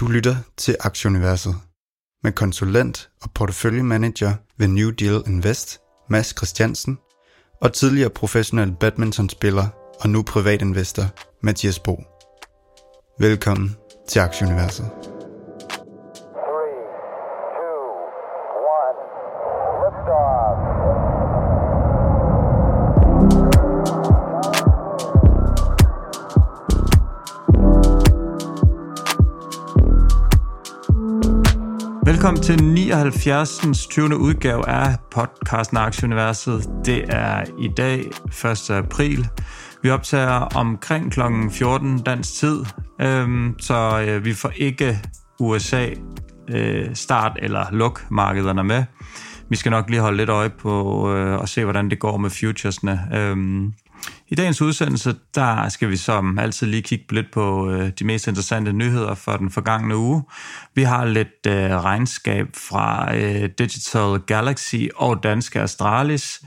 Du lytter til Aktieuniverset med konsulent og porteføljemanager ved New Deal Invest, Mads Christiansen, og tidligere professionel badmintonspiller og nu privatinvestor, Mathias Bo. Velkommen til Aktieuniverset. Velkommen til 79. 20. udgave af podcasten Aktieuniverset. Det er i dag 1. april. Vi optager omkring kl. 14 dansk tid, øhm, så øh, vi får ikke USA øh, start- eller luk-markederne med. Vi skal nok lige holde lidt øje på øh, og se, hvordan det går med futuresne. Øhm, i dagens udsendelse, der skal vi som altid lige kigge lidt på øh, de mest interessante nyheder for den forgangne uge. Vi har lidt øh, regnskab fra øh, Digital Galaxy og Danske Astralis.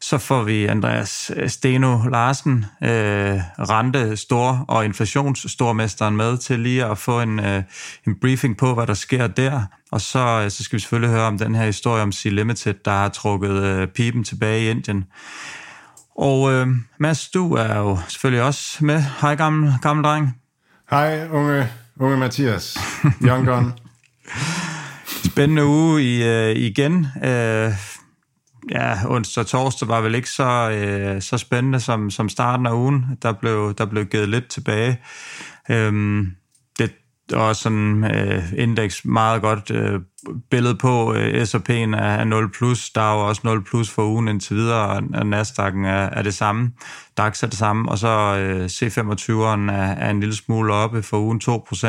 Så får vi Andreas øh, Steno Larsen, øh, rente stor og inflationsstormesteren med til lige at få en, øh, en briefing på, hvad der sker der. Og så, øh, så skal vi selvfølgelig høre om den her historie om C-Limited, der har trukket øh, pipen tilbage i Indien. Og øh, Mads, du er jo selvfølgelig også med. Hej, gammel, gammel dreng. Hej, unge, unge Mathias. Young gun. Spændende uge i, øh, igen. Øh, ja, onsdag og torsdag var vel ikke så, øh, så spændende som, som starten af ugen. Der blev, der blev givet lidt tilbage. Øh, det og sådan øh, indeks meget godt øh, billede på. Øh, S&P'en er 0+, plus. der er jo også 0 plus for ugen indtil videre, og Nasdaq'en er, er det samme. DAX er det samme, og så øh, C25'eren er, er en lille smule oppe for ugen 2%.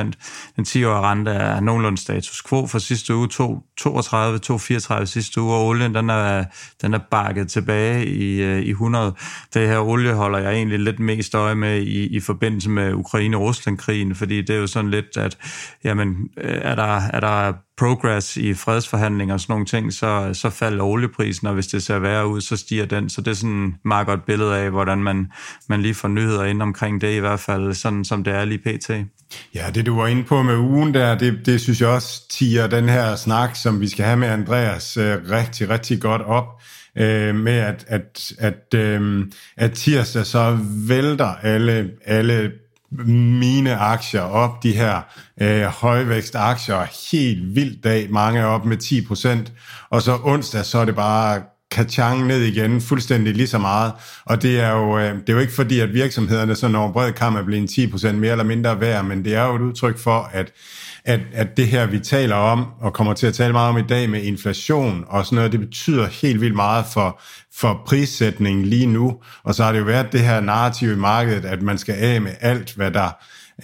Den 10-årige rente er nogenlunde status quo for sidste uge, 2, 32, 234 sidste uge, og olien den er, den er bakket tilbage i, øh, i 100. Det her olie holder jeg egentlig lidt mest øje med i, i forbindelse med Ukraine-Rusland-krigen, fordi det er jo sådan lidt, at jamen, øh, er, der, er der progress i fredsforhandlinger og sådan nogle ting, så, så falder olieprisen, og hvis det ser værre ud, så stiger den. Så det er sådan et meget godt billede af, hvordan man, man lige får nyheder ind omkring det, i hvert fald sådan som det er lige pt. Ja, det du var inde på med ugen der, det, det synes jeg også tiger den her snak, som vi skal have med Andreas, øh, rigtig, rigtig godt op øh, med at, at, at, øh, at tirsdag så vælter alle, alle mine aktier op, de her øh, højvækstaktier, helt vildt dag, mange op med 10%, og så onsdag, så er det bare kachang ned igen, fuldstændig lige så meget. Og det er jo, øh, det er jo ikke fordi, at virksomhederne sådan over bred kamp er blevet 10% mere eller mindre værd, men det er jo et udtryk for, at, at, at det her, vi taler om, og kommer til at tale meget om i dag med inflation og sådan noget, det betyder helt vildt meget for, for prissætningen lige nu. Og så har det jo været det her narrativ i markedet, at man skal af med alt, hvad der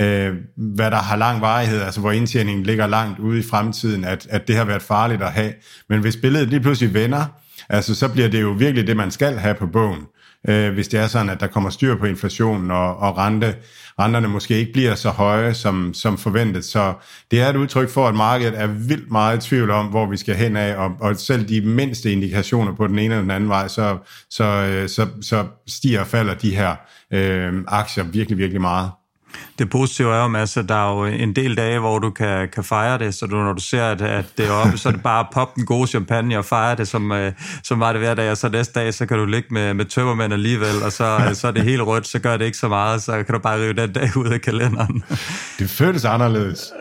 øh, hvad der har lang varighed, altså hvor indtjeningen ligger langt ude i fremtiden, at, at det har været farligt at have. Men hvis billedet lige pludselig vender, altså så bliver det jo virkelig det, man skal have på bogen, øh, hvis det er sådan, at der kommer styr på inflationen, og, og rente, renterne måske ikke bliver så høje som, som forventet. Så det er et udtryk for, at markedet er vildt meget i tvivl om, hvor vi skal hen af, og, og selv de mindste indikationer på den ene eller den anden vej, så, så, øh, så, så stiger og falder de her øh, aktier virkelig, virkelig meget. Det positive er jo, Mads, at der er jo en del dage, hvor du kan, kan fejre det, så du, når du ser, at, at det er oppe, så er det bare at poppe den gode champagne og fejre det, som, øh, som var det hver dag, og så næste dag, så kan du ligge med, med tømmermænd alligevel, og så, så er det helt rødt, så gør det ikke så meget, så kan du bare rive den dag ud af kalenderen. Det føles anderledes.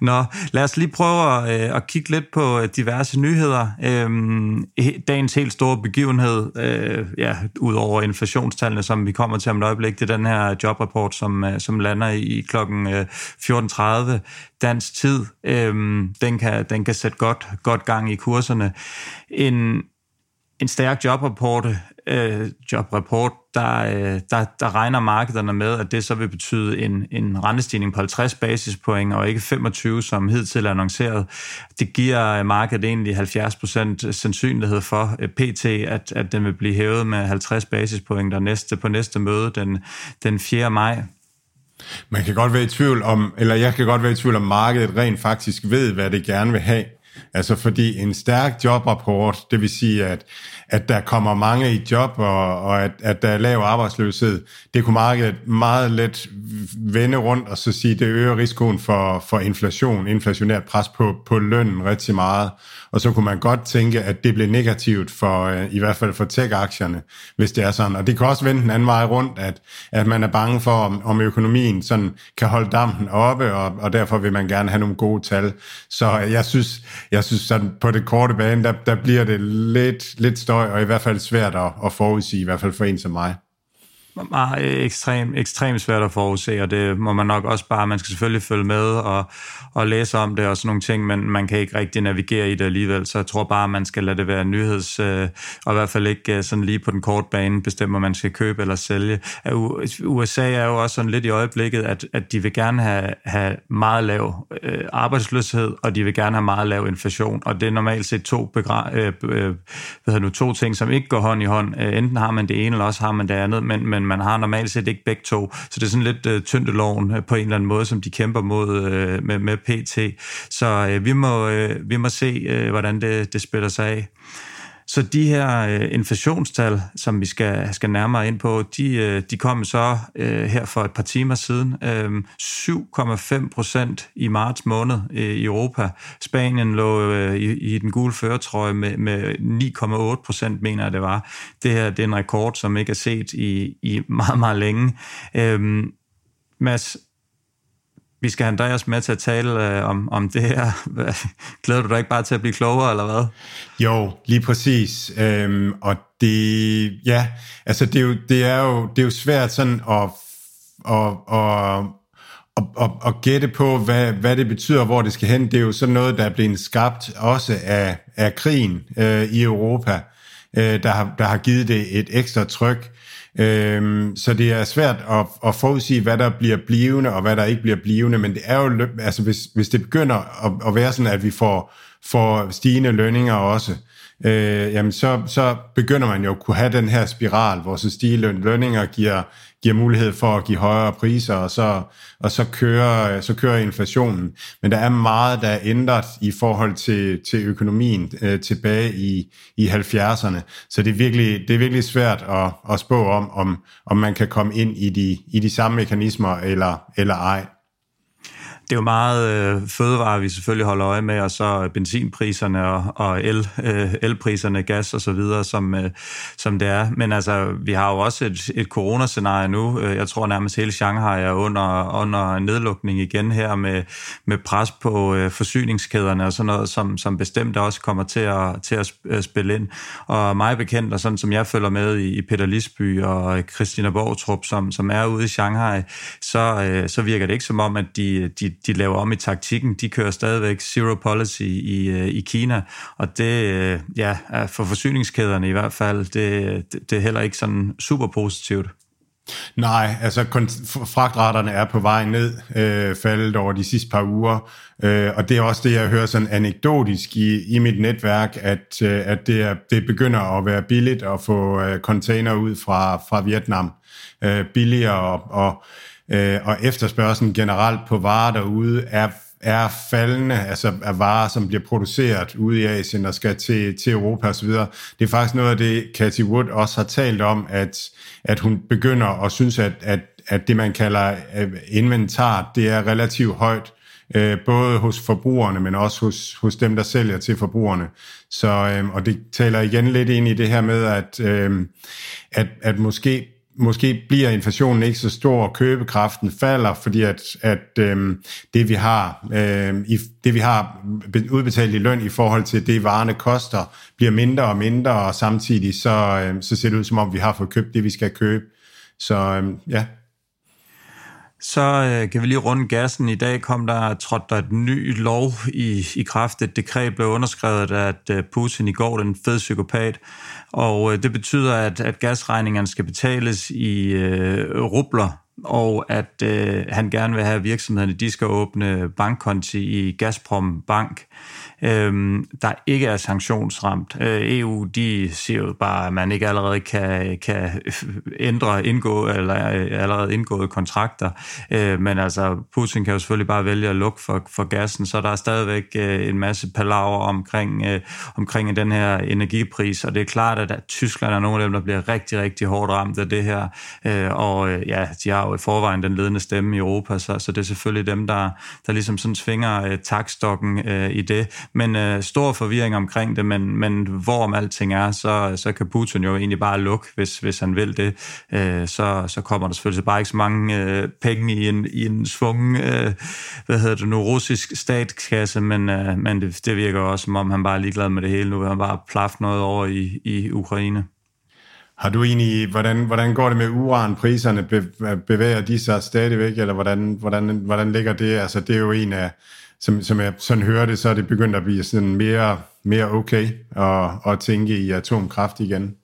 Nå, lad os lige prøve at, øh, at kigge lidt på diverse nyheder. Øhm, dagens helt store begivenhed, øh, ja, ud over inflationstallene, som vi kommer til om et øjeblik, det er den her her jobrapport, som, øh, som lander i klokken øh, 14.30 dansk tid. Øhm, den, kan, den kan sætte godt, godt gang i kurserne. En, en stærk jobrapport, øh, jobrapport der, øh, der, der regner markederne med, at det så vil betyde en, en rentestigning på 50 basispoint, og ikke 25, som hidtil er annonceret. Det giver markedet egentlig 70% sandsynlighed for øh, pt, at, at den vil blive hævet med 50 basispoint der næste, på næste møde den, den 4. maj. Man kan godt være i tvivl om, eller jeg kan godt være i tvivl om, markedet rent faktisk ved, hvad det gerne vil have. Altså fordi en stærk jobrapport, det vil sige, at, at der kommer mange i job, og, og at, at der er lav arbejdsløshed, det kunne markedet meget let vende rundt og så sige, det øger risikoen for, for inflation, inflationært pres på, på lønnen rigtig meget. Og så kunne man godt tænke, at det blev negativt for, øh, i hvert fald for tech-aktierne, hvis det er sådan. Og det kan også vende den anden vej rundt, at, at man er bange for, om, om økonomien sådan kan holde dampen oppe, og, og derfor vil man gerne have nogle gode tal. Så jeg synes, jeg synes sådan på det korte bane, der, der bliver det lidt, lidt støj, og i hvert fald svært at, at forudsige, i hvert fald for en som mig meget øh, ekstremt ekstrem svært at forudse, og det må man nok også bare, man skal selvfølgelig følge med og, og læse om det og sådan nogle ting, men man kan ikke rigtig navigere i det alligevel, så jeg tror bare, man skal lade det være nyheds, øh, og i hvert fald ikke øh, sådan lige på den korte bane bestemme, om man skal købe eller sælge. USA er jo også sådan lidt i øjeblikket, at, at de vil gerne have, have meget lav øh, arbejdsløshed, og de vil gerne have meget lav inflation, og det er normalt set to, begra- øh, øh, hvad nu, to ting, som ikke går hånd i hånd. Øh, enten har man det ene, eller også har man det andet, men, men man har normalt set ikke begge to. Så det er sådan lidt tyndt tyndeloven øh, på en eller anden måde, som de kæmper mod øh, med, med PT. Så øh, vi, må, øh, vi må se, øh, hvordan det, det spiller sig af. Så de her øh, inflationstal, som vi skal, skal nærmere ind på, de, øh, de kom så øh, her for et par timer siden. Øh, 7,5 procent i marts måned øh, i Europa. Spanien lå øh, i, i den gule føretrøje med, med 9,8 procent, mener jeg det var. Det her det er en rekord, som ikke er set i, i meget, meget længe. Øh, Mads, vi skal have Andreas med til at tale øh, om, om det her. Glæder du dig ikke bare til at blive klogere, eller hvad? Jo, lige præcis. Øhm, og det, ja, altså det er jo, det er jo, det er jo svært sådan at, at, at, at, at, at gætte på, hvad, hvad det betyder, hvor det skal hen. Det er jo sådan noget, der er blevet skabt også af, af krigen øh, i Europa, øh, der, har, der har givet det et ekstra tryk. Øhm, så det er svært at, at forudsige, hvad der bliver blivende, og hvad der ikke bliver blivende, men det er jo, altså hvis, hvis det begynder at, at være sådan, at vi får, får stigende lønninger også, øh, jamen så, så begynder man jo at kunne have den her spiral, hvor så stigende lønninger giver, giver mulighed for at give højere priser, og så, og så, kører, så kører inflationen. Men der er meget, der er ændret i forhold til, til økonomien øh, tilbage i, i 70'erne. Så det er virkelig, det er virkelig svært at, at spå om, om, om man kan komme ind i de, i de samme mekanismer eller, eller ej det er jo meget øh, fødevarer, vi selvfølgelig holder øje med, og så benzinpriserne og, og el, øh, elpriserne, gas og så videre, som, øh, som det er. Men altså, vi har jo også et, et coronascenarie nu. Øh, jeg tror nærmest hele Shanghai er under, under nedlukning igen her med, med pres på øh, forsyningskæderne og sådan noget, som, som bestemt også kommer til at, til at øh, spille ind. Og mig bekendt, og sådan som jeg følger med i, i Peter Lisby og Christina Borgtrup, som, som er ude i Shanghai, så, øh, så virker det ikke som om, at de, de de laver om i taktikken. De kører stadigvæk zero policy i, øh, i Kina, og det, øh, ja, ja, for forsyningskæderne i hvert fald, det, det, det er heller ikke sådan super positivt. Nej, altså fragtraterne er på vej ned, øh, faldet over de sidste par uger, øh, og det er også det, jeg hører sådan anekdotisk i, i mit netværk, at, øh, at det, er, det begynder at være billigt at få øh, container ud fra, fra Vietnam. Øh, billigere og, og øh, og efterspørgselen generelt på varer derude er, er faldende, altså af varer, som bliver produceret ude i Asien og skal til, til Europa osv. Det er faktisk noget af det, Cathy Wood også har talt om, at, at hun begynder at synes, at, at, at det, man kalder øh, inventar, det er relativt højt, øh, både hos forbrugerne, men også hos, hos dem, der sælger til forbrugerne. Så, øh, og det taler igen lidt ind i det her med, at, øh, at, at måske måske bliver inflationen ikke så stor, og købekraften falder, fordi at, at øh, det vi har øh, i, det vi har udbetalt i løn i forhold til det varerne koster, bliver mindre og mindre, og samtidig så, øh, så ser det ud som om vi har fået købt det vi skal købe. Så øh, ja, så øh, kan vi lige runde gassen. I dag kom der, trådte der et ny lov i, i kraft. Et dekret blev underskrevet at øh, Putin i går, den fed psykopat. Og øh, det betyder, at, at gasregningerne skal betales i øh, rubler og at øh, han gerne vil have, at virksomhederne de skal åbne bankkonti i Gazprom Bank, øh, der ikke er sanktionsramt. Øh, EU de siger jo bare, at man ikke allerede kan, kan ændre indgå, eller øh, allerede indgåede kontrakter, øh, men altså Putin kan jo selvfølgelig bare vælge at lukke for, for gassen, så der er stadigvæk øh, en masse palaver omkring, øh, omkring den her energipris, og det er klart, at Tyskland er nogle af dem, der bliver rigtig, rigtig hårdt ramt af det her, øh, og øh, ja, de har jo i forvejen den ledende stemme i Europa, så, så det er selvfølgelig dem, der, der ligesom sådan svinger øh, takstokken øh, i det, men øh, stor forvirring omkring det, men, men hvorom alting er, så, så kan Putin jo egentlig bare lukke, hvis, hvis han vil det, øh, så, så kommer der selvfølgelig bare ikke så mange øh, penge i en, i en svungen, øh, hvad hedder det nu, russisk statskasse, men, øh, men det, det virker også, som om han bare er ligeglad med det hele. Nu vil han bare plaffe noget over i, i Ukraine. Har du egentlig, hvordan, hvordan går det med uranpriserne? Bevæger de sig stadigvæk, eller hvordan, hvordan, hvordan ligger det? Altså, det er jo en af, som, som jeg sådan hører det, så er det begyndt at blive sådan mere, mere okay at, at tænke i atomkraft igen.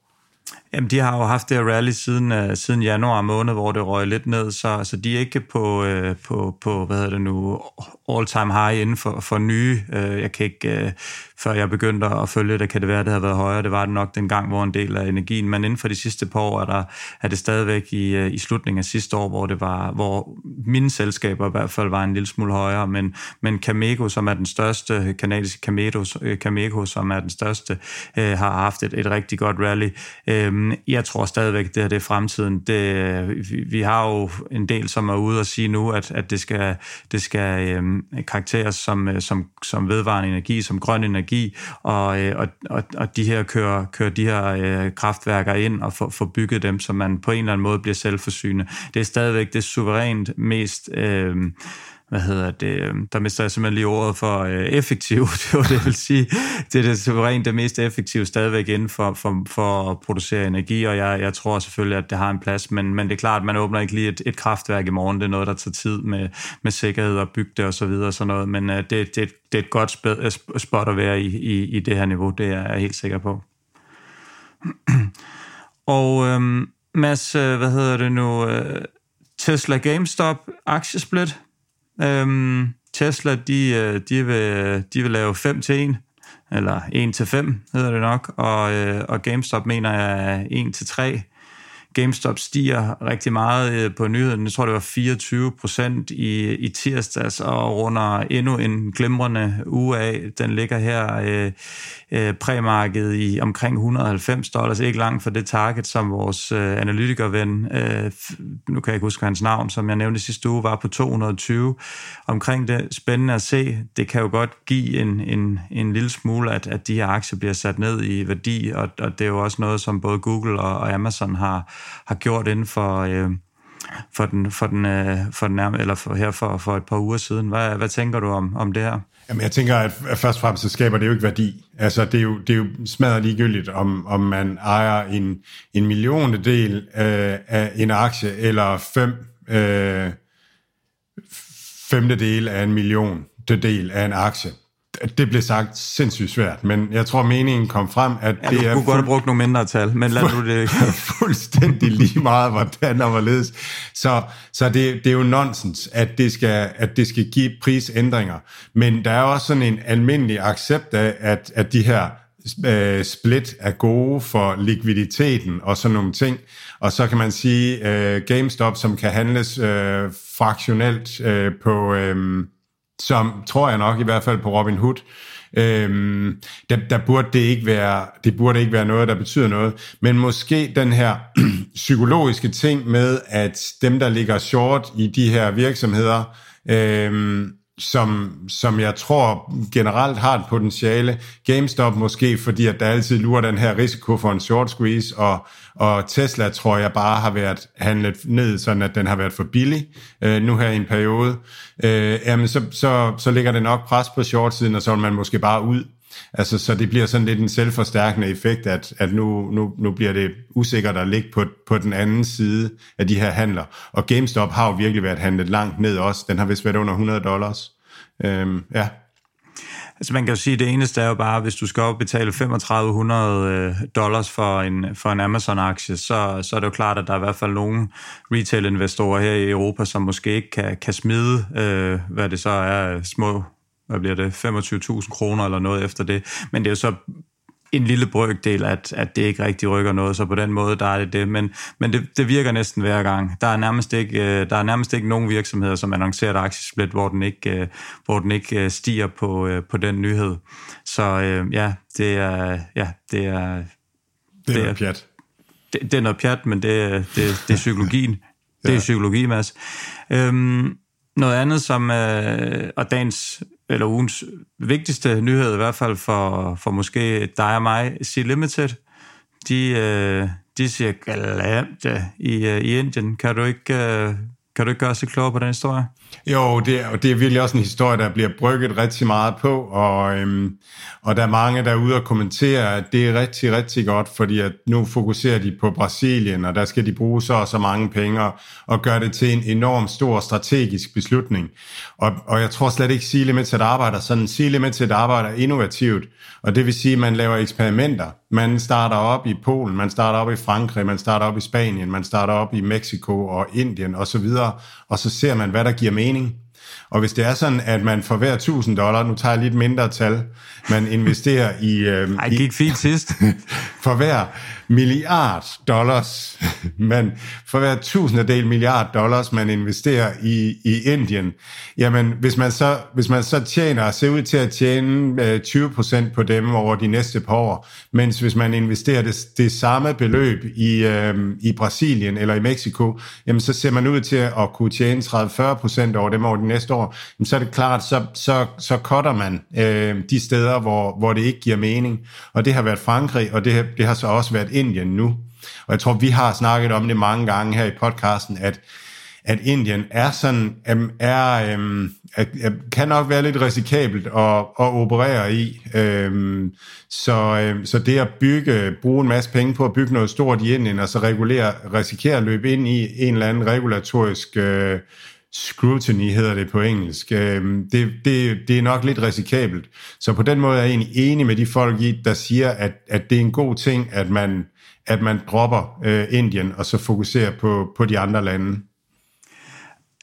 Jamen, de har jo haft det rally siden, uh, siden januar måned, hvor det røg lidt ned, så, så de er ikke på, uh, på, på, hvad hedder det nu, all-time high inden for, for nye. Uh, jeg kan ikke, uh, før jeg begyndte at følge det, kan det være, at det har været højere. Det var det nok den gang, hvor en del af energien, men inden for de sidste par år er, der, er det stadigvæk i, øh, i slutningen af sidste år, hvor det var, hvor mine selskaber i hvert fald var en lille smule højere, men, men Cameco, som er den største, kanadiske Cameco, øh, Cameco som er den største, øh, har haft et, et rigtig godt rally. Øh, jeg tror stadigvæk, det her det er fremtiden. Det, vi, vi har jo en del, som er ude og sige nu, at, at det skal, det skal øh, karakteres som, øh, som, som vedvarende energi, som grøn energi, og, øh, og, og, og de her kører, kører de her øh, kraftværker ind og får, får bygget dem, så man på en eller anden måde bliver selvforsynende. Det er stadigvæk det suverænt mest... Øh, hvad hedder det, øhm, der mister jeg simpelthen lige ordet for øh, effektiv, det var det, vil sige, det er det suverænt det mest effektive stadigvæk inden for, for, for at producere energi, og jeg, jeg tror selvfølgelig, at det har en plads, men, men det er klart, at man åbner ikke lige et, et kraftværk i morgen, det er noget, der tager tid med, med sikkerhed og bygge og så videre og sådan noget, men øh, det, det, det er et godt spil, øh, spot at være i, i, i det her niveau, det er jeg helt sikker på. og øhm, Mads, øh, hvad hedder det nu, øh, Tesla GameStop aktiesplit, Øhm, Tesla, de, øh, de, vil, de vil lave 5 til 1, eller 1 til 5 hedder det nok, og, øh, og GameStop mener jeg 1 til 3. GameStop stiger rigtig meget øh, på nyheden. Jeg tror, det var 24 procent i, i tirsdags, altså, og runder endnu en glimrende uge af. Den ligger her øh, øh, præmarkedet i omkring 190 dollars, ikke langt fra det target, som vores øh, analytikerven, øh, nu kan jeg ikke huske hans navn, som jeg nævnte sidste uge, var på 220. Omkring det spændende at se, det kan jo godt give en, en, en lille smule, at, at de her aktier bliver sat ned i værdi, og, og det er jo også noget, som både Google og, og Amazon har, har gjort inden for... Øh, for den, for den, øh, for den nærme, eller for, her for, for et par uger siden. Hvad, hvad tænker du om, om det her? Jamen, jeg tænker, at først og fremmest så skaber det jo ikke værdi. Altså, det er jo, det er jo smadret ligegyldigt, om, om man ejer en, en millionedel øh, af en aktie, eller fem øh, femtedel af en million del af en aktie det blev sagt sindssygt svært, men jeg tror, meningen kom frem, at ja, det du er... Du kunne godt have brugt nogle mindre tal, men lad nu det... fuldstændig lige meget, hvordan og hvorledes. Så, så det, det er jo nonsens, at det, skal, at det skal give prisændringer. Men der er også sådan en almindelig accept af, at, at de her øh, split er gode for likviditeten og sådan nogle ting. Og så kan man sige, øh, GameStop, som kan handles øh, fraktionelt øh, på... Øh, som tror jeg nok i hvert fald på Robin Hood, øhm, der, der burde det ikke være, det burde ikke være noget, der betyder noget, men måske den her psykologiske ting med, at dem, der ligger short i de her virksomheder, øhm, som, som jeg tror generelt har et potentiale. GameStop måske, fordi at der altid lurer den her risiko for en short squeeze, og, og Tesla tror jeg bare har været handlet ned, sådan at den har været for billig øh, nu her i en periode. Øh, jamen så, så, så ligger det nok pres på short-siden, og så vil man måske bare ud. Altså, så det bliver sådan lidt en selvforstærkende effekt, at, at nu, nu, nu bliver det usikkert at ligge på, på den anden side af de her handler. Og GameStop har jo virkelig været handlet langt ned også. Den har vist været under 100 dollars. Øhm, ja. Altså man kan jo sige, at det eneste er jo bare, hvis du skal op betale 3500 øh, dollars for en, for en Amazon-aktie, så, så er det jo klart, at der er i hvert fald nogle retail-investorer her i Europa, som måske ikke kan, kan smide, øh, hvad det så er, små hvad bliver det, 25.000 kroner eller noget efter det. Men det er jo så en lille brøkdel, at, at det ikke rigtig rykker noget, så på den måde, der er det det. Men, men det, det virker næsten hver gang. Der er nærmest ikke, øh, der er nærmest ikke nogen virksomheder, som annoncerer et aktiesplit, hvor den ikke, øh, hvor den ikke øh, stiger på, på den nyhed. Så ja, det er, ja, det er, det er, det er pjat. Det, det er noget pjat, men det, det, det er psykologien. ja. Det er psykologi, Mads. Øhm, noget andet, som øh, og dagens eller ugens vigtigste nyhed, i hvert fald for, for måske dig og mig, Sea Limited, de, øh, de siger glemte i, øh, i Indien. Kan du ikke, øh, kan du ikke gøre os klogere på den historie? Jo, det er, det er virkelig også en historie, der bliver brygget rigtig meget på, og, øhm, og der er mange, der er ude og kommentere, at det er rigtig, rigtig godt, fordi at nu fokuserer de på Brasilien, og der skal de bruge så og så mange penge, og gøre det til en enorm stor strategisk beslutning. Og, og jeg tror slet ikke, Sea Limited arbejder sådan. Sea Limited arbejder innovativt, og det vil sige, at man laver eksperimenter. Man starter op i Polen, man starter op i Frankrig, man starter op i Spanien, man starter op i Mexico og Indien osv., og så ser man, hvad der giver mening. Og hvis det er sådan, at man for hver 1000 dollar, nu tager jeg lidt mindre tal, man investerer i... Øh, Ej, gik fint sidst. for hver milliard dollars, man, for hver tusindedel milliard dollars, man investerer i, i Indien, jamen hvis man så, hvis man så tjener, ser ud til at tjene øh, 20% på dem over de næste par år, mens hvis man investerer det, det samme beløb i, øh, i Brasilien eller i Mexico, jamen så ser man ud til at kunne tjene 30-40% over dem over de næste år, jamen så er det klart, så, så, så cutter man øh, de steder, hvor, hvor det ikke giver mening. Og det har været Frankrig, og det, det har så også været Indien nu. Og jeg tror, vi har snakket om det mange gange her i podcasten, at at Indien er sådan, er, er, um, er, kan nok være lidt risikabelt at, at operere i. Um, så, um, så det at bygge, bruge en masse penge på at bygge noget stort i Indien, og så regulere, risikere at løbe ind i en eller anden regulatorisk uh, scrutiny hedder det på engelsk. Øhm, det, det, det er nok lidt risikabelt. Så på den måde er jeg egentlig enig med de folk, der siger, at, at det er en god ting, at man, at man dropper øh, Indien og så fokuserer på, på de andre lande.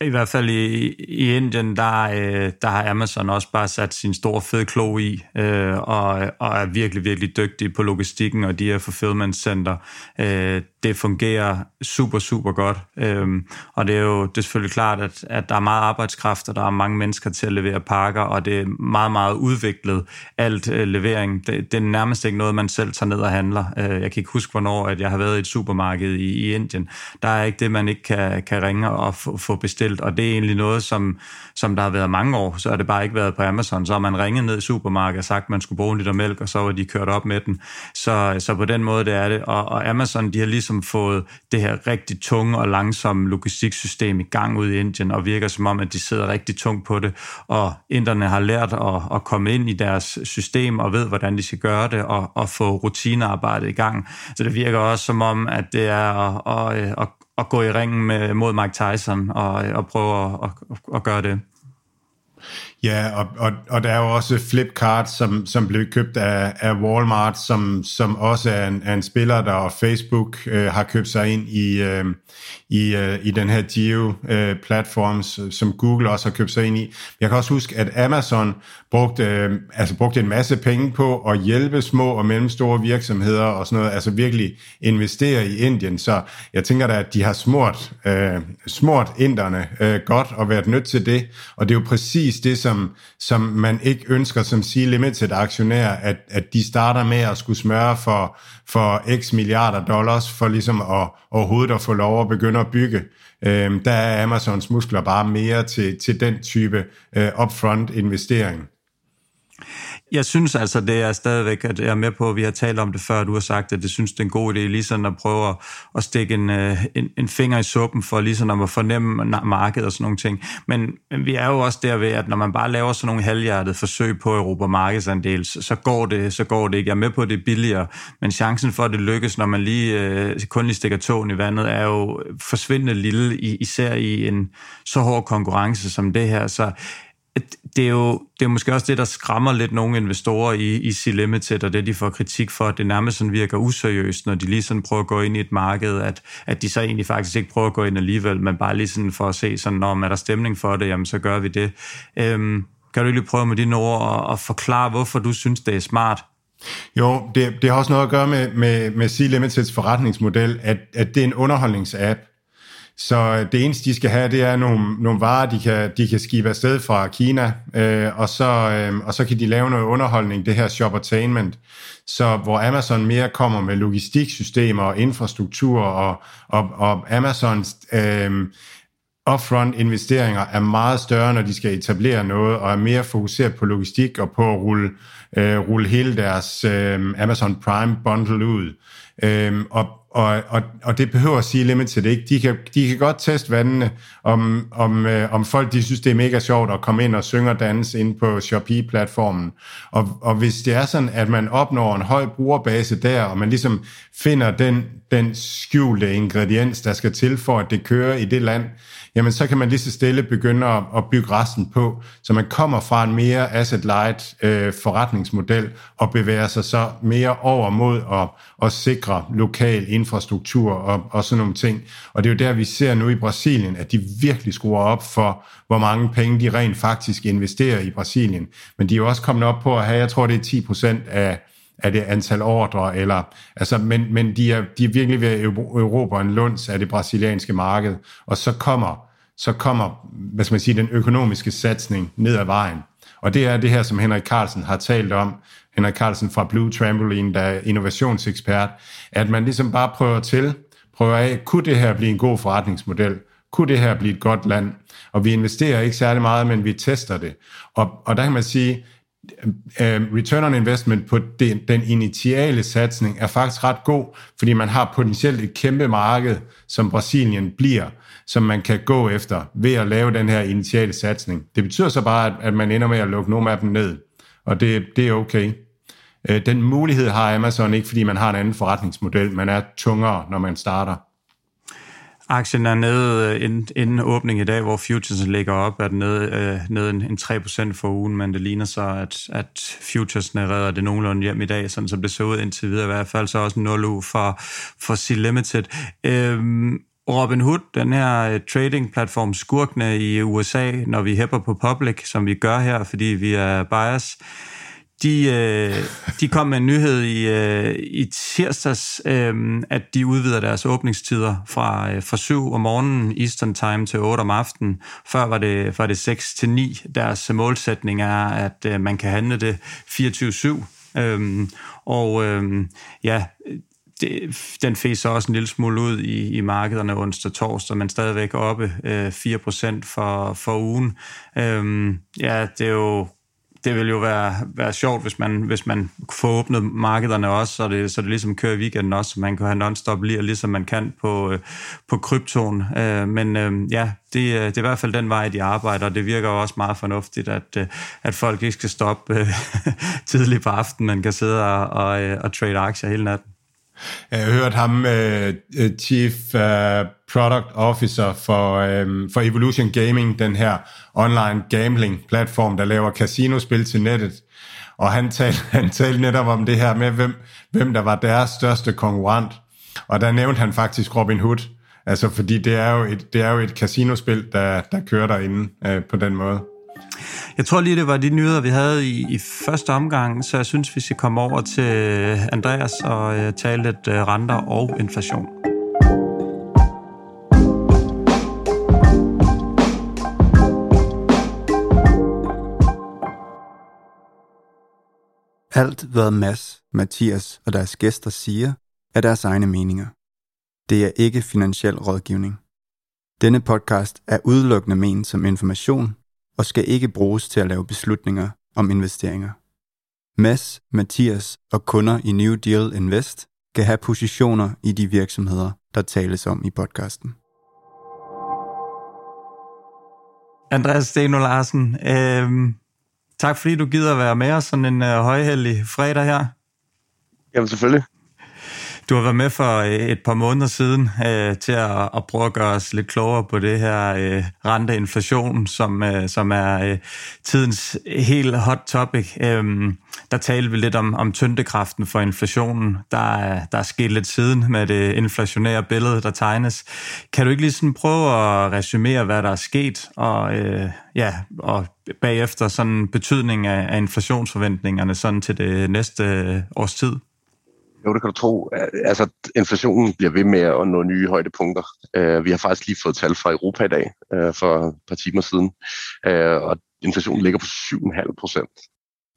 I hvert fald i, i Indien, der, øh, der har Amazon også bare sat sin store fede klo i, øh, og, og er virkelig, virkelig dygtig på logistikken og de her fulfillment center. Øh, det fungerer super, super godt. Øhm, og det er jo det er selvfølgelig klart, at, at der er meget arbejdskraft, og der er mange mennesker til at levere pakker, og det er meget, meget udviklet alt øh, levering. Det, det er nærmest ikke noget, man selv tager ned og handler. Øh, jeg kan ikke huske, hvornår at jeg har været i et supermarked i, i Indien. Der er ikke det, man ikke kan, kan ringe og få, få bestilt, og det er egentlig noget, som, som der har været mange år, så har det bare ikke været på Amazon. Så har man ringet ned i supermarkedet og sagt, at man skulle bruge en liter mælk, og så var de kørt op med den. Så, så på den måde det er det. Og, og Amazon, de har ligesom fået det her rigtig tunge og langsomme logistiksystem i gang ud i Indien, og virker som om, at de sidder rigtig tungt på det, og inderne har lært at, at komme ind i deres system og ved, hvordan de skal gøre det, og, og få rutinearbejdet i gang. Så det virker også som om, at det er at, at, at, at gå i ringen med, mod Mike Tyson og, øh, og prøve at, at, at gøre det. Ja, og, og, og der er jo også Flipkart, som, som blev købt af, af Walmart, som, som også er en, er en spiller, der og Facebook øh, har købt sig ind i, øh, i, øh, i den her Geo-platform, øh, som Google også har købt sig ind i. Jeg kan også huske, at Amazon brugte, øh, altså brugte en masse penge på at hjælpe små og mellemstore virksomheder og sådan noget, altså virkelig investere i Indien. Så jeg tænker da, at de har smurt, øh, smurt inderne øh, godt og været nødt til det, og det er jo præcis det, som som, som man ikke ønsker som C-limited aktionær, at, at de starter med at skulle smøre for, for x milliarder dollars, for ligesom at overhovedet at få lov at begynde at bygge. Øhm, der er Amazons muskler bare mere til, til den type øh, upfront investering. Jeg synes altså, det er stadigvæk, at jeg er med på, at vi har talt om det før, du har sagt, at det synes, det er en god idé, lige sådan at prøve at, at stikke en, øh, en, en finger i suppen for lige sådan at fornemme markedet og sådan nogle ting. Men, men vi er jo også derved, at når man bare laver sådan nogle halvhjertede forsøg på Europa markedsandel, så, så, går det, så går det ikke. Jeg er med på, at det er billigere, men chancen for, at det lykkes, når man lige øh, kun lige stikker tåen i vandet, er jo forsvindende lille, især i en så hård konkurrence som det her. Så det er jo det er måske også det, der skræmmer lidt nogle investorer i, i C-Limited, og det de får kritik for, at det nærmest sådan virker useriøst, når de lige sådan prøver at gå ind i et marked, at, at de så egentlig faktisk ikke prøver at gå ind alligevel, men bare lige sådan for at se, sådan, når er der stemning for det, jamen så gør vi det. Øhm, kan du lige prøve med dine ord at, at forklare, hvorfor du synes, det er smart? Jo, det, det har også noget at gøre med, med, med C-Limiteds forretningsmodel, at, at det er en underholdningsapp, så øh, det eneste, de skal have, det er nogle, nogle varer, de kan, de kan skibe afsted fra Kina, øh, og, så, øh, og så kan de lave noget underholdning, det her shoppertainment. Så hvor Amazon mere kommer med logistiksystemer og infrastruktur, og, og, og Amazons øh, upfront investeringer er meget større, når de skal etablere noget, og er mere fokuseret på logistik og på at rulle, øh, rulle hele deres øh, Amazon Prime bundle ud. Øh, og og, og, og det behøver at sige Limited ikke. De kan, de kan godt teste vandene, om, om, øh, om folk de synes, det er mega sjovt at komme ind og synge og danse ind på Shopee-platformen. Og, og hvis det er sådan, at man opnår en høj brugerbase der, og man ligesom finder den, den skjulte ingrediens, der skal til for, at det kører i det land, jamen så kan man lige så stille begynde at, at bygge resten på, så man kommer fra en mere asset-light øh, forretningsmodel og bevæger sig så mere over mod at, at sikre lokal infrastruktur og, og sådan nogle ting. Og det er jo der, vi ser nu i Brasilien, at de virkelig skruer op for, hvor mange penge de rent faktisk investerer i Brasilien. Men de er jo også kommet op på at have, jeg tror det er 10 procent af, er det antal ordre, eller, altså, men, men de, er, de er virkelig ved at Europa en lunds af det brasilianske marked, og så kommer, så kommer hvad skal man sige, den økonomiske satsning ned ad vejen. Og det er det her, som Henrik Carlsen har talt om, Henrik Carlsen fra Blue Trampoline, der er innovationsekspert, at man ligesom bare prøver til, prøver af, kunne det her blive en god forretningsmodel? Kunne det her blive et godt land? Og vi investerer ikke særlig meget, men vi tester det. Og, og der kan man sige, Øhm, øhm, return on investment på den, den initiale satsning er faktisk ret god, fordi man har potentielt et kæmpe marked, som Brasilien bliver, som man kan gå efter ved at lave den her initiale satsning. Det betyder så bare, at, at man ender med at lukke nogle af dem ned, og det, det er okay. Øh, den mulighed har Amazon ikke, fordi man har en anden forretningsmodel. Man er tungere, når man starter. Aktien er nede øh, inden, inden åbning i dag, hvor futures ligger op, er den nede, øh, nede en, en 3% for ugen, men det ligner så, at, at futuresne redder det nogenlunde hjem i dag, sådan som det så ud indtil videre i hvert fald, så også 0 u for, for C-Limited. Øhm, Robinhood, den her øh, trading-platform skurkene i USA, når vi hæpper på public, som vi gør her, fordi vi er bias, de, øh, de kom med en nyhed i, øh, i tirsdags, øh, at de udvider deres åbningstider fra, øh, fra 7 om morgenen Eastern Time til 8 om aftenen. Før var det, var det 6 til 9. Deres målsætning er, at øh, man kan handle det 24-7. Øh, og øh, ja, det, den fik så også en lille smule ud i, i markederne onsdag og torsdag, men stadigvæk oppe øh, 4% for, for ugen. Øh, ja, det er jo det vil jo være, være sjovt, hvis man, hvis man får åbnet markederne også, så det, så det ligesom kører i weekenden også, så man kan have non-stop lige, ligesom man kan på, øh, på kryptoen. Øh, men øh, ja, det, det er i hvert fald den vej, de arbejder, og det virker også meget fornuftigt, at, at folk ikke skal stoppe tidligt på aftenen, man kan sidde og, og, og trade aktier hele natten. Jeg har hørt ham, uh, Chief uh, Product Officer for, um, for Evolution Gaming, den her online gambling platform, der laver casinospil til nettet. Og han talte, han talte netop om det her med, hvem, hvem der var deres største konkurrent. Og der nævnte han faktisk Robin Hood. Altså, fordi det er jo et, det er jo et casinospil, der, der kører derinde øh, på den måde. Jeg tror lige, det var de nyheder, vi havde i, i første omgang, så jeg synes, vi skal komme over til Andreas og uh, tale lidt uh, renter og inflation. Alt, hvad Mads, Mathias og deres gæster siger, er deres egne meninger. Det er ikke finansiel rådgivning. Denne podcast er udelukkende ment som information og skal ikke bruges til at lave beslutninger om investeringer. Mads, Mathias og kunder i New Deal Invest kan have positioner i de virksomheder, der tales om i podcasten. Andreas Steno Larsen, øh, tak fordi du gider være med os sådan en øh, højheldig fredag her. Jamen selvfølgelig. Du har været med for øh, et par måneder siden øh, til at, at prøve at gøre os lidt klogere på det her øh, renteinflation, som, øh, som er øh, tidens helt hot topic. Øh, der talte vi lidt om, om tyndekraften for inflationen. Der er, der er sket lidt siden med det inflationære billede, der tegnes. Kan du ikke lige sådan prøve at resumere, hvad der er sket, og, øh, ja, og bagefter sådan betydning af, af inflationsforventningerne sådan til det næste øh, års tid? Jo, det kan du tro. Altså, inflationen bliver ved med at nå nye højdepunkter. Uh, vi har faktisk lige fået tal fra Europa i dag, uh, for et par timer siden, uh, og inflationen ligger på 7,5 procent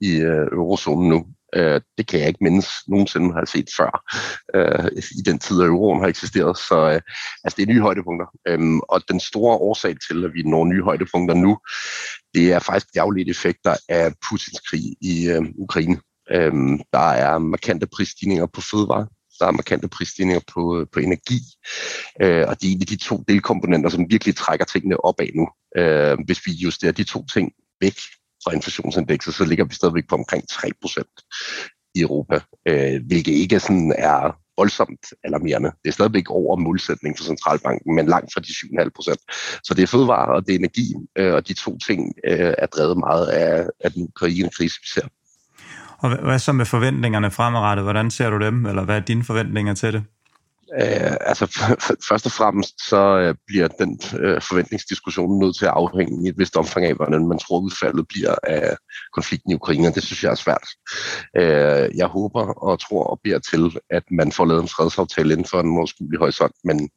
i uh, eurozonen nu. Uh, det kan jeg ikke mindes nogensinde har set før, uh, i den tid, at euroen har eksisteret. Så uh, altså, det er nye højdepunkter. Um, og den store årsag til, at vi når nye højdepunkter nu, det er faktisk de afledte effekter af Putins krig i uh, Ukraine. Øhm, der er markante prisstigninger på fødevare, der er markante prisstigninger på, øh, på energi, øh, og det er de to delkomponenter, som virkelig trækker tingene opad nu. Øh, hvis vi justerer de to ting væk fra inflationsindekset, så ligger vi stadigvæk på omkring 3% i Europa, øh, hvilket ikke sådan er voldsomt alarmerende. Det er stadigvæk over målsætningen for centralbanken, men langt fra de 7,5 procent. Så det er fødevare og det er energi, øh, og de to ting øh, er drevet meget af, af den Ukraine-krise, vi ser. Og hvad så med forventningerne fremadrettet? Hvordan ser du dem, eller hvad er dine forventninger til det? Øh, altså først og fremmest så øh, bliver den øh, forventningsdiskussion nødt til at afhænge i et vist omfang af, hvordan man tror udfaldet bliver af konflikten i Ukraine, det synes jeg er svært. Øh, jeg håber og tror og beder til, at man får lavet en fredsaftale inden for en overskuelig horisont, men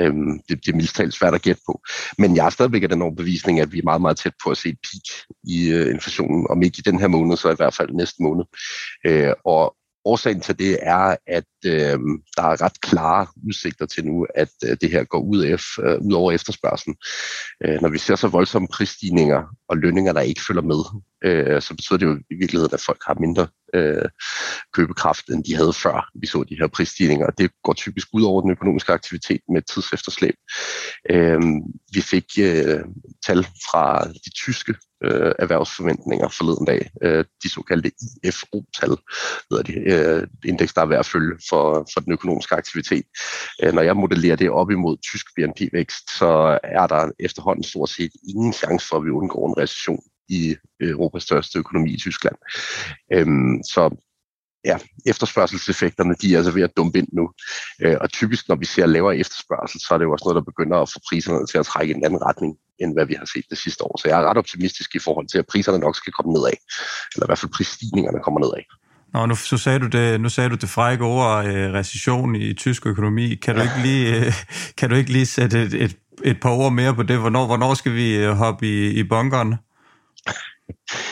øh, det, det er mildt talt svært at gætte på. Men jeg er stadigvæk af den overbevisning, at vi er meget, meget tæt på at se et peak i øh, inflationen, om ikke i den her måned, så i hvert fald næste måned. Øh, og Årsagen til det er, at øh, der er ret klare udsigter til nu, at øh, det her går ud, af, øh, ud over efterspørgselen. Øh, når vi ser så voldsomme prisstigninger og lønninger, der ikke følger med, øh, så betyder det jo i virkeligheden, at folk har mindre øh, købekraft, end de havde før vi så de her prisstigninger. Det går typisk ud over den økonomiske aktivitet med tidsefterslæb. Øh, vi fik øh, tal fra de tyske øh, erhvervsforventninger forleden dag. Øh, de såkaldte IFO-tal, hedder det, øh, indeks, der er værd at følge for, for den økonomiske aktivitet. Øh, når jeg modellerer det op imod tysk BNP-vækst, så er der efterhånden stort set ingen chance for, at vi undgår en recession i Europas største økonomi i Tyskland. Øhm, så ja, efterspørgselseffekterne, de er altså ved at dumpe ind nu. Øh, og typisk, når vi ser lavere efterspørgsel, så er det jo også noget, der begynder at få priserne til at trække i en anden retning, end hvad vi har set det sidste år. Så jeg er ret optimistisk i forhold til, at priserne nok skal komme nedad. Eller i hvert fald prisstigningerne kommer nedad. Nå, nu, så sagde du det, nu sagde du det frække ord, øh, recession i tysk økonomi. Kan du ikke lige, øh, kan du ikke lige sætte et, et, et par ord mere på det? Hvornår, hvornår skal vi øh, hoppe i, i bunkeren?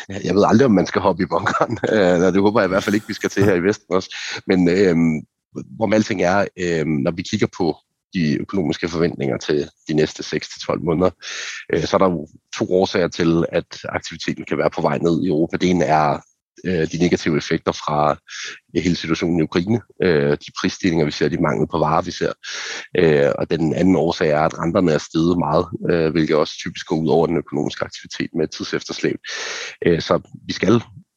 Jeg ved aldrig, om man skal hoppe i bunkeren. Øh, det håber jeg i hvert fald ikke, vi skal til her i Vesten også. Men øh, hvor alting er, øh, når vi kigger på de økonomiske forventninger til de næste 6-12 måneder, øh, så er der jo to årsager til, at aktiviteten kan være på vej ned i Europa. Det ene er øh, de negative effekter fra øh, hele situationen i Ukraine, øh, de prisstigninger, vi ser, de mangel på varer, vi ser. Øh, og den anden årsag er, at renterne er steget meget, øh, hvilket også typisk går ud over den økonomiske aktivitet med tidsefterslæb. Øh, så vi skal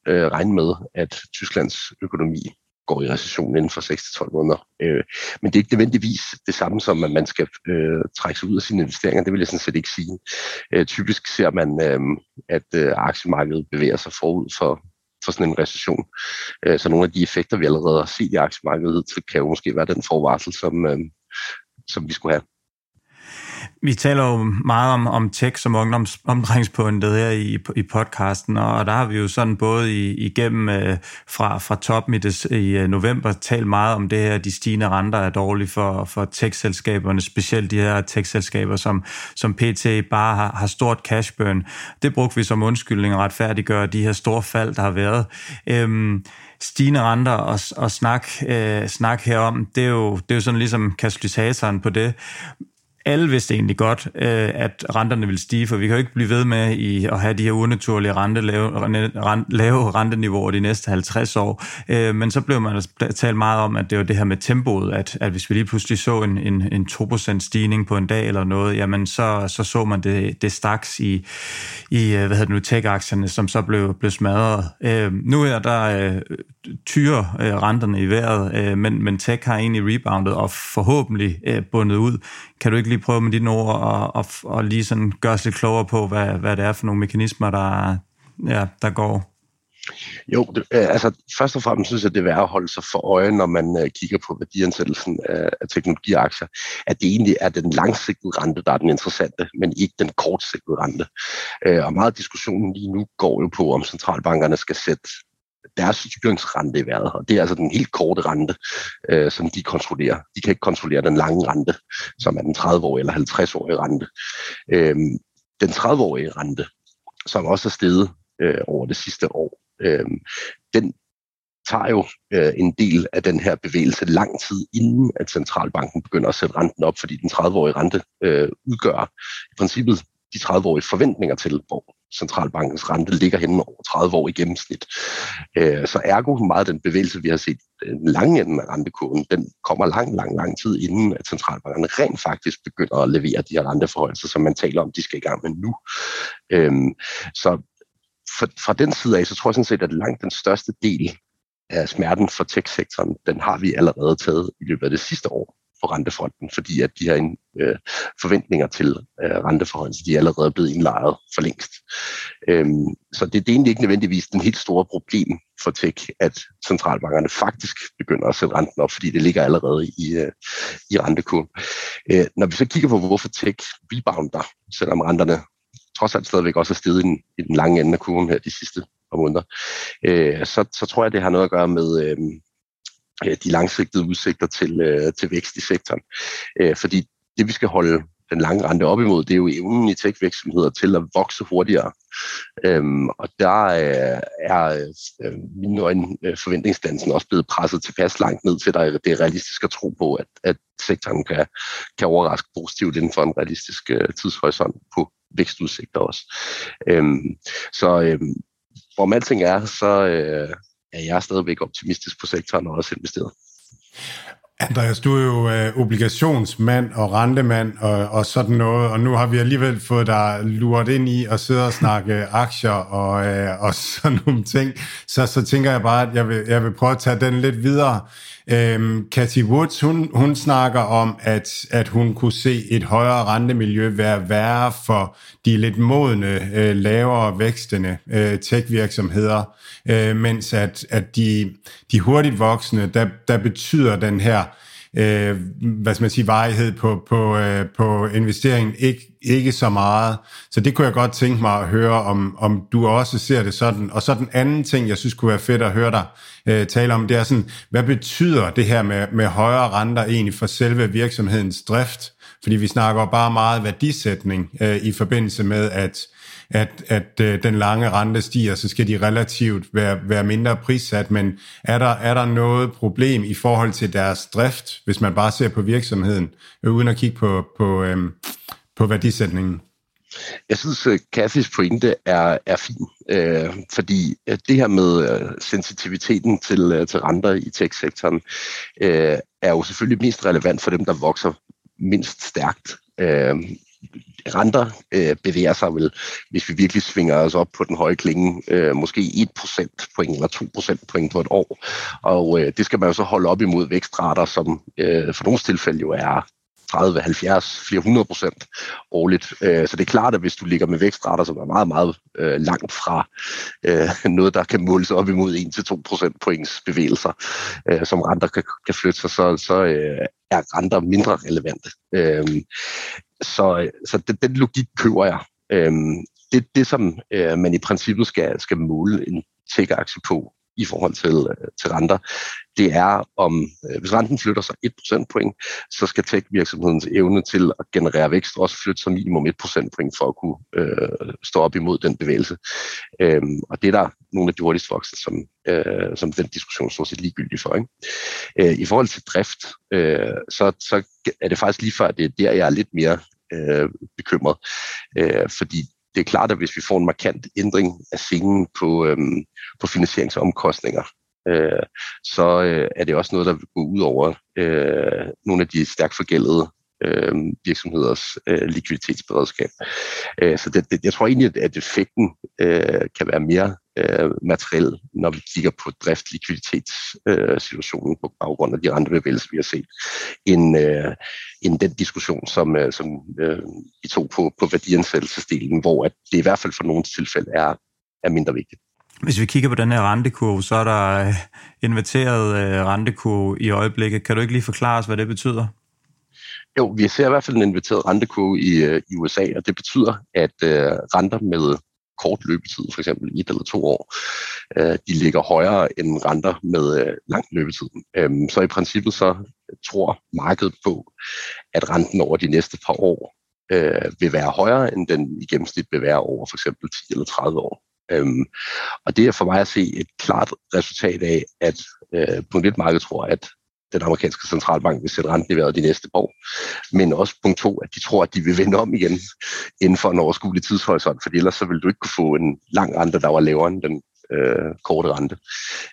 øh, regne med, at Tysklands økonomi går i recession inden for 6-12 måneder. Øh, men det er ikke nødvendigvis det samme som, at man skal øh, trække sig ud af sine investeringer. Det vil jeg sådan set ikke sige. Øh, typisk ser man, øh, at øh, aktiemarkedet bevæger sig forud for, for sådan en recession. Øh, så nogle af de effekter, vi allerede har set i aktiemarkedet, kan jo måske være den forvarsel, som, øh, som vi skulle have. Vi taler jo meget om, om tech som ungdomsomdrejningspunktet her i, i podcasten, og der har vi jo sådan både i, igennem øh, fra, fra toppen i, des, i øh, november talt meget om det her, de stigende renter er dårlige for, for tech-selskaberne, specielt de her tech-selskaber, som, som PT bare har, har stort cash burn. Det brugte vi som undskyldning at retfærdiggøre de her store fald, der har været. Øhm, stigende renter og, og snak, øh, snak herom, det er, jo, det er jo sådan ligesom katalysatoren på det alle vidste egentlig godt, øh, at renterne ville stige, for vi kan jo ikke blive ved med i at have de her unaturlige rente, lave, lave renteniveauer de næste 50 år. Øh, men så blev man altså talt meget om, at det var det her med tempoet, at, at hvis vi lige pludselig så en, en, en 2% stigning på en dag eller noget, jamen så så, så man det, det straks i, i øh, hvad hedder det nu, tech-aktierne, som så blev, blev smadret. Øh, nu er der øh, tyre øh, renterne i vejret, øh, men, men tech har egentlig reboundet og forhåbentlig øh, bundet ud. Kan du ikke lige prøve med dine ord og, og, og lige sådan gøre os lidt klogere på, hvad, hvad det er for nogle mekanismer, der, ja, der går? Jo, det, øh, altså først og fremmest synes jeg, det er værd at holde sig for øje, når man øh, kigger på værdiansættelsen af, af teknologiaktier, at det egentlig er den langsigtede rente, der er den interessante, men ikke den kortsigtede rente. Øh, og meget af diskussionen lige nu går jo på, om centralbankerne skal sætte deres styringsrente i vejret, og det er altså den helt korte rente, øh, som de kontrollerer. De kan ikke kontrollere den lange rente, som er den 30-årige eller 50-årige rente. Øh, den 30-årige rente, som også er steget øh, over det sidste år, øh, den tager jo øh, en del af den her bevægelse lang tid inden, at centralbanken begynder at sætte renten op, fordi den 30-årige rente øh, udgør i princippet de 30-årige forventninger til, hvor centralbankens rente ligger henne over 30 år i gennemsnit. Øh, så ergo meget den bevægelse, vi har set øh, den lange ende af rentekurven, den kommer lang, lang, lang tid inden, at centralbankerne rent faktisk begynder at levere de her renteforholdelser, som man taler om, de skal i gang med nu. Øhm, så fra den side af, så tror jeg sådan set, at langt den største del af smerten for tech-sektoren, den har vi allerede taget i løbet af det sidste år på rentefronten, fordi at de her øh, forventninger til øh, renteforholdelser, de er allerede blevet indlejret for længst. Øhm, så det, det er egentlig ikke nødvendigvis den helt store problem for tech, at centralbankerne faktisk begynder at sætte renten op, fordi det ligger allerede i, øh, i rentekurven. Øh, når vi så kigger på, hvorfor tech rebounder, selvom renterne trods alt stadigvæk også er steget i den, i den lange ende af kurven her de sidste par måneder, øh, så, så tror jeg, det har noget at gøre med øh, Øh, de langsigtede udsigter til, øh, til vækst i sektoren. Øh, fordi det, vi skal holde den lange rente op imod, det er jo evnen i tech-virksomheder til at vokse hurtigere. Øhm, og der øh, er øh, mine øjne øh, forventningsdansen også blevet presset tilpas langt ned til, at det er realistisk at tro på, at, at sektoren kan, kan overraske positivt inden for en realistisk øh, tidshorisont på vækstudsigter også. Øhm, så øhm, hvor alting er, så øh, er jeg stadigvæk optimistisk på sektoren og også investeret. Andreas, du er jo øh, obligationsmand og rentemand og, og sådan noget, og nu har vi alligevel fået dig luret ind i at sidde og snakke aktier og, øh, og sådan nogle ting. Så, så tænker jeg bare, at jeg vil, jeg vil prøve at tage den lidt videre. Øhm, Cathy Woods, hun, hun snakker om, at, at hun kunne se et højere rentemiljø være værre for de lidt modne, øh, lavere vækstende øh, tech-virksomheder, øh, mens at, at de, de hurtigt voksne, der, der betyder den her øh, hvad skal man sige, varighed på, på, øh, på investeringen ikke, ikke så meget. Så det kunne jeg godt tænke mig at høre, om, om du også ser det sådan. Og så den anden ting, jeg synes kunne være fedt at høre dig øh, tale om, det er sådan, hvad betyder det her med, med højere renter egentlig for selve virksomhedens drift? Fordi vi snakker bare meget værdisætning øh, i forbindelse med, at at, at øh, den lange rente stiger, så skal de relativt være, være mindre prissat, men er der, er der noget problem i forhold til deres drift, hvis man bare ser på virksomheden, øh, uden at kigge på, på, øh, på værdisætningen? Jeg synes, øh, at Kathys pointe er, er fin, øh, fordi øh, det her med øh, sensitiviteten til, øh, til renter i tech-sektoren øh, er jo selvfølgelig mest relevant for dem, der vokser mindst stærkt. Øh, renter øh, bevæger sig vel, hvis vi virkelig svinger os op på den høje klinge, øh, måske 1 point eller 2 point på et år. Og øh, det skal man jo så holde op imod vækstrater, som øh, for nogle tilfælde jo er 30, 70, flere hundrede procent årligt. Øh, så det er klart, at hvis du ligger med vækstrater, som er meget, meget øh, langt fra øh, noget, der kan måles op imod 1-2 procent points bevægelser, øh, som renter kan, kan flytte sig, så, så øh, er renter mindre relevante. Øh, så, så den, den logik køber jeg. Det, det som man i princippet skal, skal måle en tech-aktie på, i forhold til, øh, til renter, det er om, øh, hvis renten flytter sig 1 procentpoint, så skal tech-virksomhedens evne til at generere vækst også flytte sig minimum 1 procentpoint for at kunne øh, stå op imod den bevægelse. Øhm, og det er der nogle af de hurtigst voksne, som, øh, som den diskussion står set ligegyldig for. Ikke? Øh, I forhold til drift, øh, så, så er det faktisk lige før, det er der, jeg er lidt mere øh, bekymret. Øh, fordi det er klart, at hvis vi får en markant ændring af scenen på, øhm, på finansieringsomkostninger, øh, så øh, er det også noget, der vil gå ud over øh, nogle af de stærkt forgældede øh, virksomheders øh, likviditetsberedskab. Øh, så det, det, jeg tror egentlig, at effekten øh, kan være mere øh, materiel, når vi kigger på drift likviditetssituationen øh, på baggrund af de rentebevægelser, vi har set, end, øh, end den diskussion, som, øh, som øh, vi tog på, på værdiansættelsesdelen, hvor at det i hvert fald for nogle tilfælde er, er mindre vigtigt. Hvis vi kigger på den her rentekurve, så er der inverteret rentekurve i øjeblikket. Kan du ikke lige forklare os, hvad det betyder? Jo, vi ser i hvert fald en inverteret rentekurve i, i USA, og det betyder, at øh, renter med kort løbetid, for eksempel et eller to år, øh, de ligger højere end renter med øh, lang løbetid. Øhm, så i princippet så tror markedet på, at renten over de næste par år øh, vil være højere, end den i gennemsnit vil være over for eksempel 10 eller 30 år. Øhm, og det er for mig at se et klart resultat af, at øh, punkt 1 markedet tror, at den amerikanske centralbank vil sætte renten i vejret de næste år. Men også punkt to, at de tror, at de vil vende om igen inden for en overskuelig tidshorisont, for ellers så vil du ikke kunne få en lang rente, der var lavere end den øh, korte rente.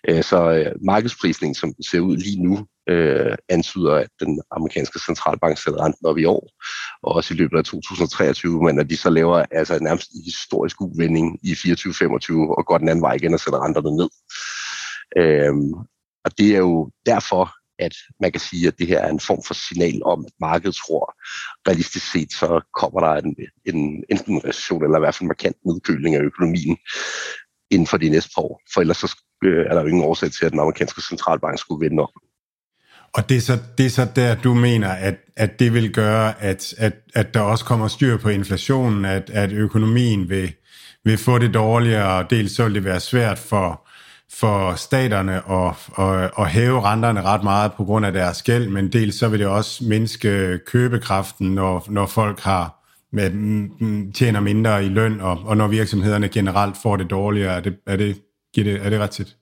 Øh, så øh, markedsprisningen, som den ser ud lige nu, øh, antyder, at den amerikanske centralbank sætter renten op i år, og også i løbet af 2023, men at de så laver altså nærmest en historisk uvending i 24-25 og går den anden vej igen og sætter renterne ned. Øh, og det er jo derfor, at man kan sige, at det her er en form for signal om, at markedet tror, realistisk set, så kommer der en, en, enten en recession, eller i hvert fald en markant nedkøling af økonomien inden for de næste par år. For ellers så øh, er der jo ingen årsag til, at den amerikanske centralbank skulle vende op. Og det er så, det er så der, du mener, at, at det vil gøre, at, at, at der også kommer styr på inflationen, at, at økonomien vil, vil få det dårligere, og dels så vil det være svært for, for staterne at, at, at hæve renterne ret meget på grund af deres gæld, men dels så vil det også mindske købekraften, når, når folk har med, mm, mm, tjener mindre i løn, og, og når virksomhederne generelt får det dårligere. Er det, er det, giver det, er det ret tit?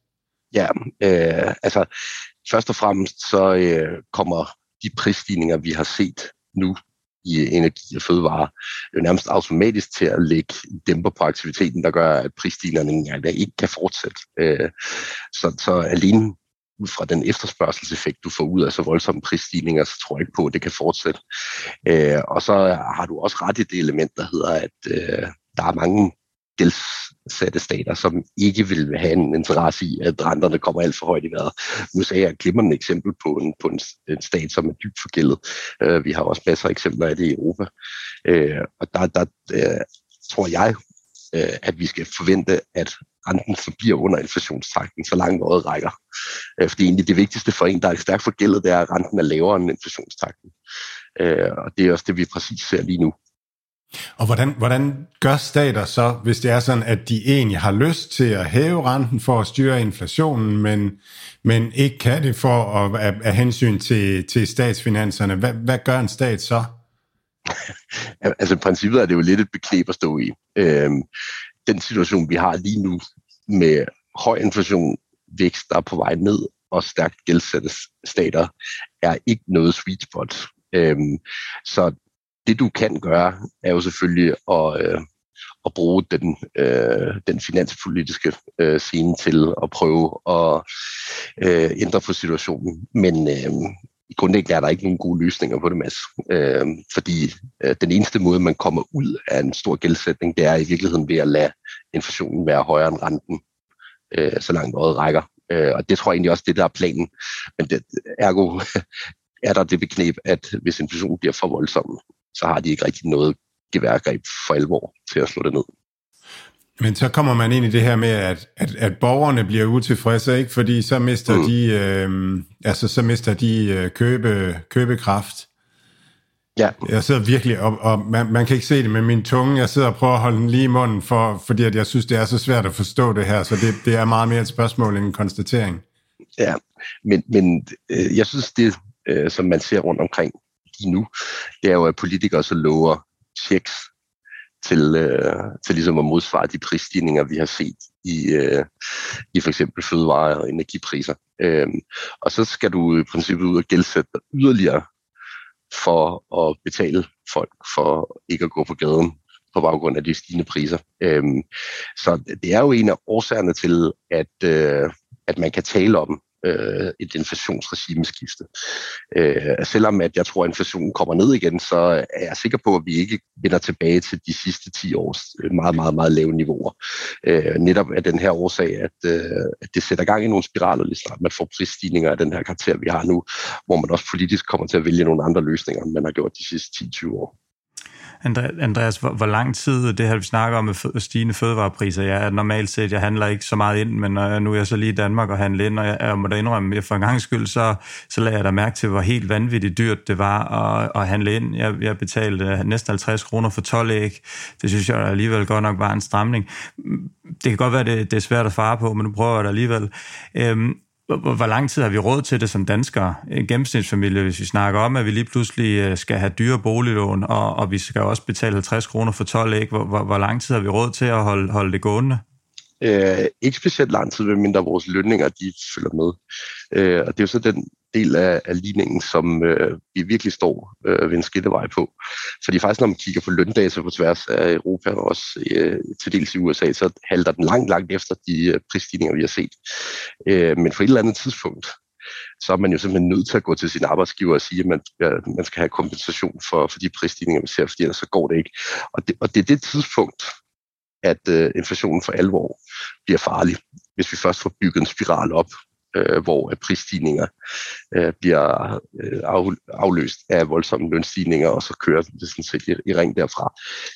Ja, øh, altså først og fremmest så øh, kommer de prisstigninger, vi har set nu i energi og fødevare, jo nærmest automatisk til at lægge dæmper på aktiviteten, der gør, at prisstigningerne ikke kan fortsætte. Øh, så, så alene ud fra den efterspørgselseffekt, du får ud af så voldsomme prisstigninger, så tror jeg ikke på, at det kan fortsætte. Øh, og så har du også ret i det element, der hedder, at øh, der er mange dels gældssatte stater, som ikke vil have en interesse i, at renterne kommer alt for højt i vejret. USA er et glimrende eksempel på en, på en, en stat, som er dybt forgældet. Øh, vi har også masser af eksempler af det i Europa. Øh, og der, der øh, tror jeg, øh, at vi skal forvente, at renten forbliver under inflationstakten, så langt året rækker. Øh, fordi egentlig det vigtigste for en, der er stærkt forgældet, det er, at renten er lavere end inflationstakten. Øh, og det er også det, vi præcis ser lige nu. Og hvordan, hvordan gør stater så, hvis det er sådan, at de egentlig har lyst til at hæve renten for at styre inflationen, men, men ikke kan det for at, at, at hensyn til, til statsfinanserne? Hvad, hvad gør en stat så? altså i princippet er det jo lidt et beknep at stå i. Øhm, den situation, vi har lige nu med høj inflation, vækst, der er på vej ned, og stærkt gældsatte stater, er ikke noget sweet spot. Øhm, så det du kan gøre, er jo selvfølgelig at, øh, at bruge den, øh, den finanspolitiske øh, scene til at prøve at øh, ændre på situationen. Men øh, i grundlæggende er der ikke nogen gode løsninger på det, Mads. Øh, fordi øh, den eneste måde, man kommer ud af en stor gældsætning, det er i virkeligheden ved at lade inflationen være højere end renten, øh, så langt året rækker. Øh, og det tror jeg egentlig også, det der er planen. Men det, ergo er der det beknep, at hvis inflationen bliver for voldsom, så har de ikke rigtig noget geværgreb for alvor til at slå det ned. Men så kommer man ind i det her med, at, at, at borgerne bliver utilfredse, ikke? fordi så mister mm. de, øh, altså, så mister de øh, købe, købekraft. Ja. Jeg sidder virkelig, og, og man, man kan ikke se det med min tunge, jeg sidder og prøver at holde den lige i munden, for, fordi at jeg synes, det er så svært at forstå det her, så det, det er meget mere et spørgsmål end en konstatering. Ja, men, men øh, jeg synes, det, øh, som man ser rundt omkring lige nu, det er jo, at politikere så lover checks til, øh, til ligesom at modsvare de prisstigninger, vi har set i, øh, i for eksempel fødevare- og energipriser. Øh, og så skal du i princippet ud og gældsætte dig yderligere for at betale folk for ikke at gå på gaden på baggrund af de stigende priser. Øhm, så det er jo en af årsagerne til, at, øh, at man kan tale om, øh, et inflationsregimeskifte. Øh, selvom at jeg tror, at inflationen kommer ned igen, så er jeg sikker på, at vi ikke vender tilbage til de sidste 10 års øh, meget, meget, meget lave niveauer. Øh, netop af den her årsag, at, øh, at det sætter gang i nogle spiraler, lige snart man får prisstigninger af den her karakter, vi har nu, hvor man også politisk kommer til at vælge nogle andre løsninger, end man har gjort de sidste 10-20 år. Andreas, hvor, hvor lang tid, det her vi snakker om med stigende fødevarepriser, jeg er normalt set, jeg handler ikke så meget ind, men når jeg, nu er jeg så lige i Danmark og handler ind, og jeg, jeg må da indrømme, at for en gang skyld, så, så lader jeg da mærke til, hvor helt vanvittigt dyrt det var at, at handle ind. Jeg, jeg betalte øh, næsten 50 kroner for 12 æg. Det synes jeg alligevel godt nok var en stramning. Det kan godt være, det, det er svært at fare på, men nu prøver jeg det alligevel. Øhm, hvor, hvor lang tid har vi råd til det som danskere? En gennemsnitsfamilie, hvis vi snakker om, at vi lige pludselig øh, skal have dyre boliglån, og, og vi skal også betale 50 kroner for 12 æg. Hvor, hvor, hvor lang tid har vi råd til at holde, holde det gående? Øh, ikke specielt lang tid, mindre vores lønninger de følger med. Øh, og det er jo så den del af, af ligningen, som øh, vi virkelig står øh, ved en skillevej på. Fordi faktisk, når man kigger på løndata på tværs af Europa og også øh, til dels i USA, så halter den langt, langt efter de øh, prisstigninger, vi har set. Øh, men for et eller andet tidspunkt, så er man jo simpelthen nødt til at gå til sin arbejdsgiver og sige, at man, ja, man skal have kompensation for, for de prisstigninger, vi ser, fordi ellers så går det ikke. Og det, og det er det tidspunkt, at øh, inflationen for alvor bliver farlig, hvis vi først får bygget en spiral op, øh, hvor prisstigninger øh, bliver øh, af, afløst af voldsomme lønstigninger, og så kører det sådan set i, i ring derfra.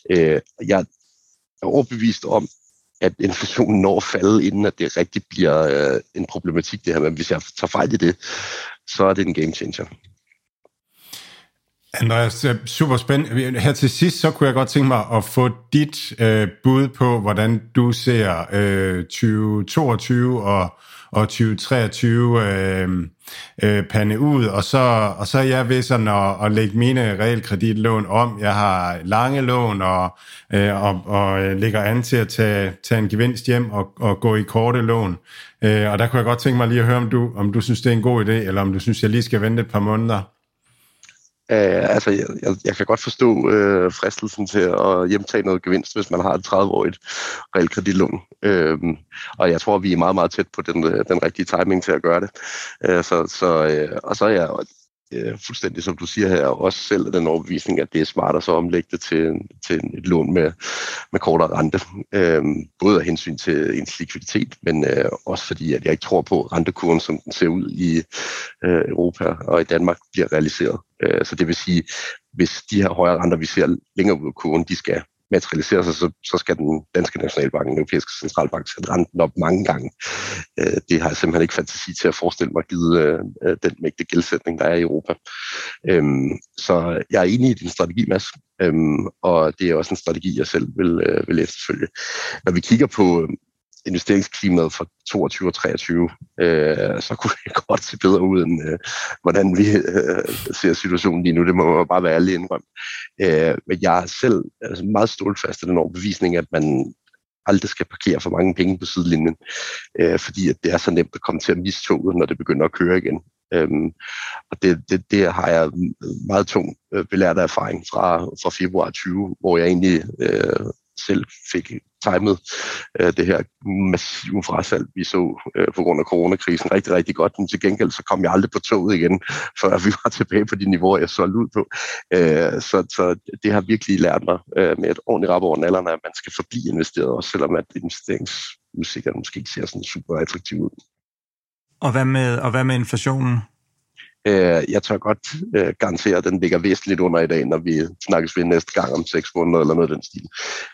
Øh, jeg er overbevist om, at inflationen når at falde, inden at det rigtig bliver øh, en problematik det her. Men hvis jeg tager fejl i det, så er det en game changer. Andreas, super spændende. Her til sidst, så kunne jeg godt tænke mig at få dit øh, bud på, hvordan du ser øh, 2022 og og 2023 øh, øh, pande ud, og så, og så er jeg ved sådan at, at lægge mine realkreditlån om. Jeg har lange lån og, øh, og, og øh, ligger an til at tage, tage en gevinst hjem og, og gå i korte lån. Øh, og der kunne jeg godt tænke mig lige at høre, om du, om du synes, det er en god idé, eller om du synes, jeg lige skal vente et par måneder. Uh, altså, jeg, jeg, jeg kan godt forstå øh, fristelsen til at hjemtage noget gevinst, hvis man har et 30-årigt realkreditlån. Uh, og jeg tror, vi er meget, meget tæt på den, øh, den rigtige timing til at gøre det. Uh, så, så, øh, og så er jeg øh, fuldstændig som du siger her, også selv den overbevisning, at det er smart at så omlægge det til, til et lån med, med kortere rente. Øh, både af hensyn til ens likviditet, men øh, også fordi, at jeg ikke tror på, at rentekurven, som den ser ud i øh, Europa og i Danmark, bliver realiseret. Øh, så det vil sige, hvis de her højere renter, vi ser længere ud af kurven, de skal materialiserer sig, så, så skal den danske nationalbank, den europæiske centralbank, sætte renten op mange gange. Øh, det har jeg simpelthen ikke fantasi til at forestille mig, givet øh, øh, den mægtige gældsætning, der er i Europa. Øh, så jeg er enig i din strategi, Mads, øh, og det er også en strategi, jeg selv vil, øh, vil efterfølge. Når vi kigger på investeringsklimaet for 22 og 23, øh, så kunne det godt se bedre ud, end øh, hvordan vi øh, ser situationen lige nu. Det må bare være ærlig indrømme. Øh, men jeg er selv altså, meget stålfast af den overbevisning, at man aldrig skal parkere for mange penge på sidelinjen, øh, fordi at det er så nemt at komme til at miste toget, når det begynder at køre igen. Øhm, og det, det, det har jeg meget tung øh, belært af erfaring fra, fra februar 20, hvor jeg egentlig øh, selv fik timet øh, det her massive frasalg, vi så øh, på grund af coronakrisen rigtig, rigtig godt. Men til gengæld så kom jeg aldrig på toget igen, før vi var tilbage på de niveauer, jeg solgte ud på. Øh, så, så det har virkelig lært mig øh, med et ordentligt rap over nallerne, at man skal forblive investeret, også selvom at investeringsudsigterne måske ikke ser sådan super attraktiv ud. Og hvad med, og hvad med inflationen? Øh, jeg tør godt øh, garantere, at den ligger væsentligt under i dag, når vi snakkes ved næste gang om seks måneder eller noget af den stil.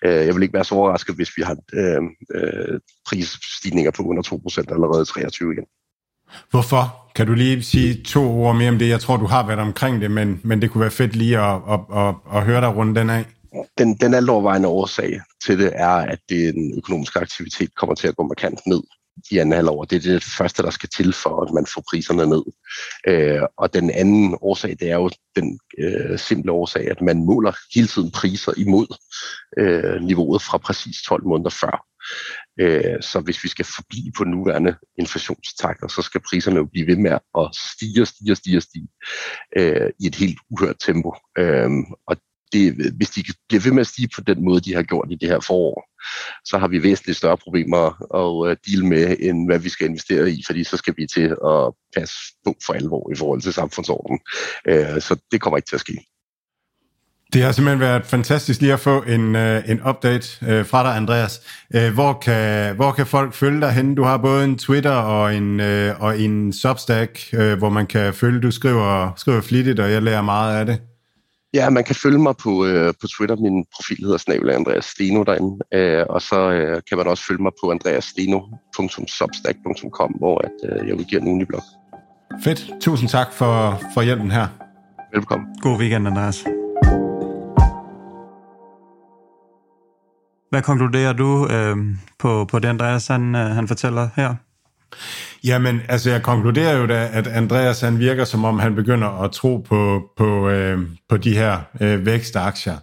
Øh, jeg vil ikke være så overrasket, hvis vi har øh, øh, prisstigninger på under 2% allerede 23 igen. Hvorfor? Kan du lige sige to ord mere om det? Jeg tror, du har været omkring det, men, men det kunne være fedt lige at, at, at, at høre dig rundt den af. Den, den altovervejende årsag til det er, at den økonomiske aktivitet kommer til at gå markant ned i anden halvår. Det er det første, der skal til for, at man får priserne ned. Øh, og den anden årsag, det er jo den øh, simple årsag, at man måler hele tiden priser imod øh, niveauet fra præcis 12 måneder før. Øh, så hvis vi skal forblive på nuværende inflationstakter, så skal priserne jo blive ved med at stige og stige og stige og stige øh, i et helt uhørt tempo. Øh, og det, hvis de bliver ved med at stige på den måde, de har gjort i det her forår, så har vi væsentligt større problemer at øh, deal med, end hvad vi skal investere i, fordi så skal vi til at passe på for alvor i forhold til samfundsordenen. Øh, så det kommer ikke til at ske. Det har simpelthen været fantastisk lige at få en, øh, en update fra dig, Andreas. Hvor, kan, hvor kan folk følge dig henne? Du har både en Twitter og en, og en Substack, hvor man kan følge, du skriver, skriver flittigt, og jeg lærer meget af det. Ja, man kan følge mig på, øh, på Twitter. Min profil hedder Snabel Andreas Steno derinde. Øh, og så øh, kan man også følge mig på andreassteno.substack.com, hvor at, øh, jeg udgiver en ugenlig blog. Fedt. Tusind tak for, for hjælpen her. Velkommen. God weekend, Andreas. Hvad konkluderer du øh, på, på det, Andreas han, øh, han fortæller her? Jamen, altså jeg konkluderer jo da, at Andreas han virker som om, han begynder at tro på, på, øh, på de her øh, vækstaktier.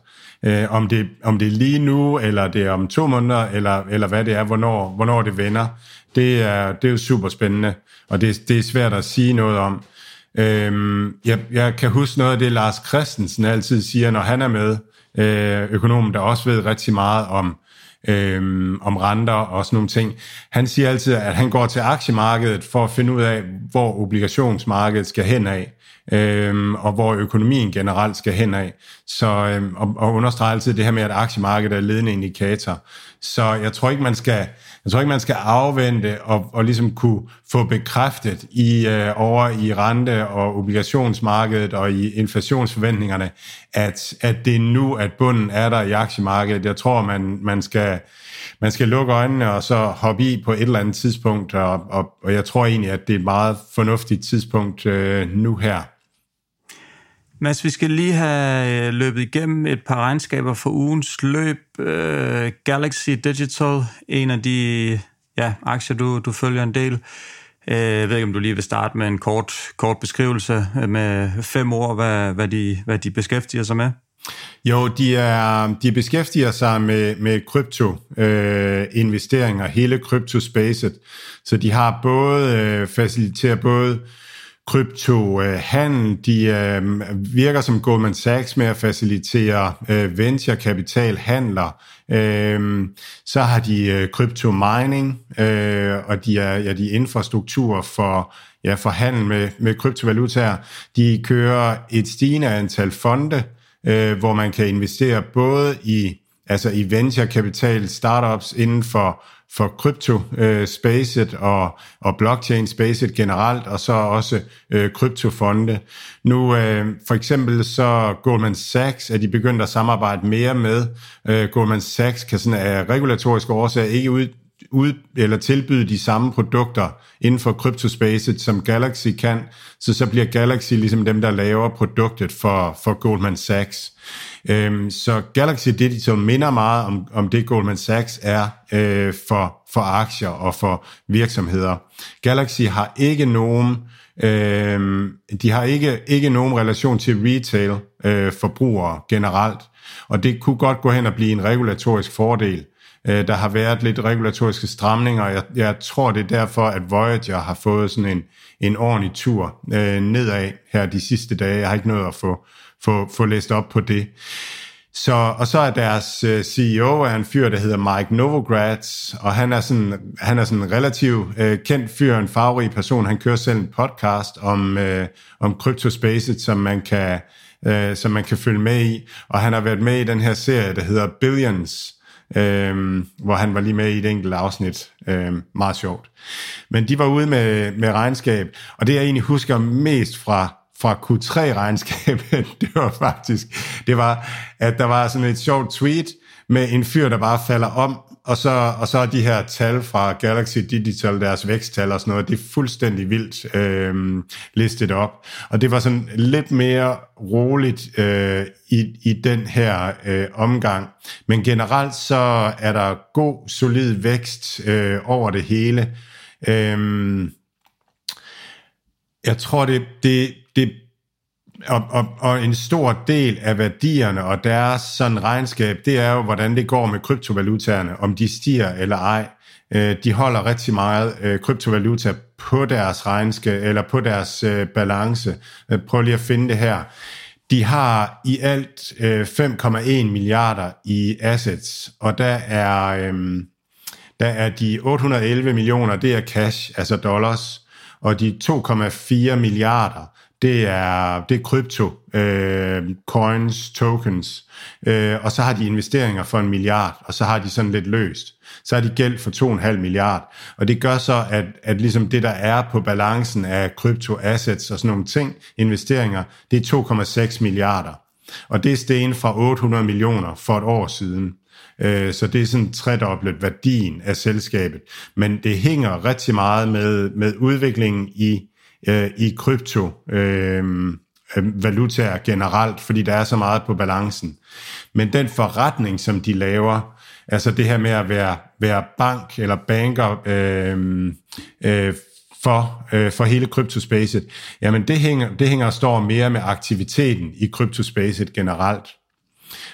Øh, om, det, om det er lige nu, eller det er om to måneder, eller, eller hvad det er, hvornår, hvornår det vender, det er, det er jo super spændende, og det, det er svært at sige noget om. Øh, jeg, jeg kan huske noget af det, Lars Christensen altid siger, når han er med, øh, økonomen, der også ved rigtig meget om øhm, om renter og sådan nogle ting. Han siger altid, at han går til aktiemarkedet for at finde ud af, hvor obligationsmarkedet skal hen af, øh, og hvor økonomien generelt skal hen af. Så, øh, og, og understreger altid det her med, at aktiemarkedet er ledende indikator. Så jeg tror ikke, man skal jeg tror ikke, man skal afvente og, og ligesom kunne få bekræftet i øh, over i rente- og obligationsmarkedet og i inflationsforventningerne, at, at det er nu, at bunden er der i aktiemarkedet. Jeg tror, man, man skal man skal lukke øjnene og så hoppe i på et eller andet tidspunkt, og, og, og jeg tror egentlig, at det er et meget fornuftigt tidspunkt øh, nu her. Mads, vi skal lige have øh, løbet igennem et par regnskaber for ugens løb. Uh, Galaxy Digital, en af de ja, aktier, du, du følger en del. Uh, jeg ved ikke, om du lige vil starte med en kort, kort beskrivelse med fem ord, hvad, hvad, de, hvad de beskæftiger sig med. Jo, de, er, de beskæftiger sig med, med krypto-investeringer, hele kryptospacet. Så de har både øh, faciliterer både kryptohandel. Øh, de øh, virker som Goldman Sachs med at facilitere øh, venturekapitalhandler. Øh, så har de øh, kryptomining, øh, og de er, ja, de er infrastruktur for, ja, for handel med, med kryptovalutaer. De kører et stigende antal fonde, øh, hvor man kan investere både i altså i venture kapital startups inden for for krypto øh, og, og blockchain spacet generelt, og så også øh, kryptofonde. Nu øh, for eksempel så Goldman Sachs er de begyndt at samarbejde mere med. Øh, Goldman Sachs kan sådan af regulatoriske årsager ikke ud, ud eller tilbyde de samme produkter inden for kryptospacet, som Galaxy kan, så så bliver Galaxy ligesom dem, der laver produktet for, for Goldman Sachs. Øhm, så Galaxy Digital minder meget om, om det Goldman Sachs er øh, for, for aktier og for virksomheder. Galaxy har ikke nogen øh, de har ikke, ikke nogen relation til retail øh, forbrugere generelt, og det kunne godt gå hen og blive en regulatorisk fordel. Øh, der har været lidt regulatoriske stramninger, og jeg, jeg tror, det er derfor, at Voyager har fået sådan en, en ordentlig tur øh, nedad her de sidste dage. Jeg har ikke nået at få, få, få læst op på det. Så, og så er deres øh, CEO er en fyr, der hedder Mike Novogratz, og han er sådan, han er sådan en relativt øh, kendt fyr, en farverig person. Han kører selv en podcast om, øh, om CryptoSpaces, som man kan øh, som man kan følge med i. Og han har været med i den her serie, der hedder Billions, øh, hvor han var lige med i et enkelt afsnit. Øh, meget sjovt. Men de var ude med, med regnskab, og det jeg egentlig husker mest fra fra Q3-regnskabet, det var faktisk, det var, at der var sådan et sjovt tweet med en fyr, der bare falder om, og så, og så er de her tal fra Galaxy Digital, deres væksttal og sådan noget, det er fuldstændig vildt øh, listet op. Og det var sådan lidt mere roligt øh, i, i den her øh, omgang. Men generelt så er der god, solid vækst øh, over det hele. Øh, jeg tror, det, det, det og, og, og en stor del af værdierne og deres sådan regnskab, det er jo, hvordan det går med kryptovalutaerne, om de stiger eller ej. Øh, de holder rigtig meget øh, kryptovaluta på deres regnskab, eller på deres øh, balance. Øh, prøv lige at finde det her. De har i alt øh, 5,1 milliarder i assets, og der er, øh, der er de 811 millioner, det er cash, altså dollars, og de 2,4 milliarder, det er, det er krypto, øh, coins, tokens, øh, og så har de investeringer for en milliard, og så har de sådan lidt løst. Så har de gæld for 2,5 milliard, og det gør så, at, at ligesom det, der er på balancen af kryptoassets og sådan nogle ting, investeringer, det er 2,6 milliarder. Og det er sten fra 800 millioner for et år siden. Øh, så det er sådan tredoblet værdien af selskabet. Men det hænger rigtig meget med, med udviklingen i øh, i krypto øh, øh valutaer generelt, fordi der er så meget på balancen. Men den forretning, som de laver, altså det her med at være, være bank eller banker øh, øh, for, øh, for hele kryptospacet, jamen det hænger, det hænger og står mere med aktiviteten i kryptospacet generelt.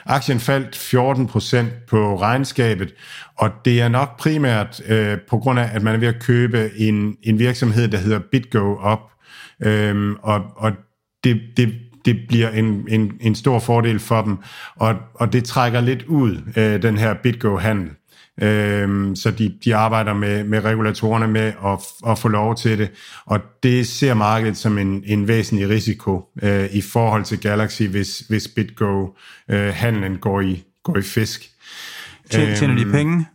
Aktien faldt 14% på regnskabet, og det er nok primært øh, på grund af, at man er ved at købe en, en virksomhed, der hedder BitGo op, øhm, og, og det, det, det bliver en, en, en stor fordel for dem, og, og det trækker lidt ud, øh, den her BitGo-handel. Øhm, så de, de arbejder med, med regulatorerne med at, at få lov til det, og det ser markedet som en, en væsentlig risiko øh, i forhold til Galaxy, hvis, hvis BitGo-handlen øh, går, i, går i fisk. Tjener de øhm, penge?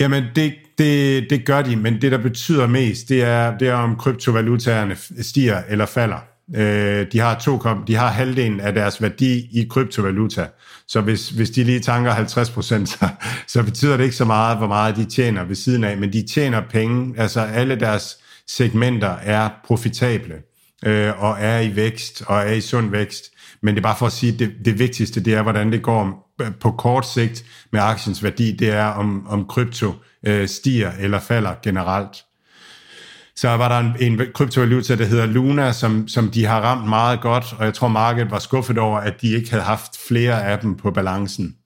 Jamen, det, det, det gør de, men det, der betyder mest, det er, det er om kryptovalutaerne stiger eller falder. Øh, de, har to, de har halvdelen af deres værdi i kryptovaluta. Så hvis, hvis de lige tanker 50 så, så betyder det ikke så meget, hvor meget de tjener ved siden af, men de tjener penge. Altså alle deres segmenter er profitable øh, og er i vækst og er i sund vækst. Men det er bare for at sige, at det, det vigtigste, det er, hvordan det går øh, på kort sigt med aktiens værdi, det er, om, om krypto øh, stiger eller falder generelt. Så var der en, en kryptovaluta, der hedder Luna, som, som de har ramt meget godt, og jeg tror, markedet var skuffet over, at de ikke havde haft flere af dem på balancen.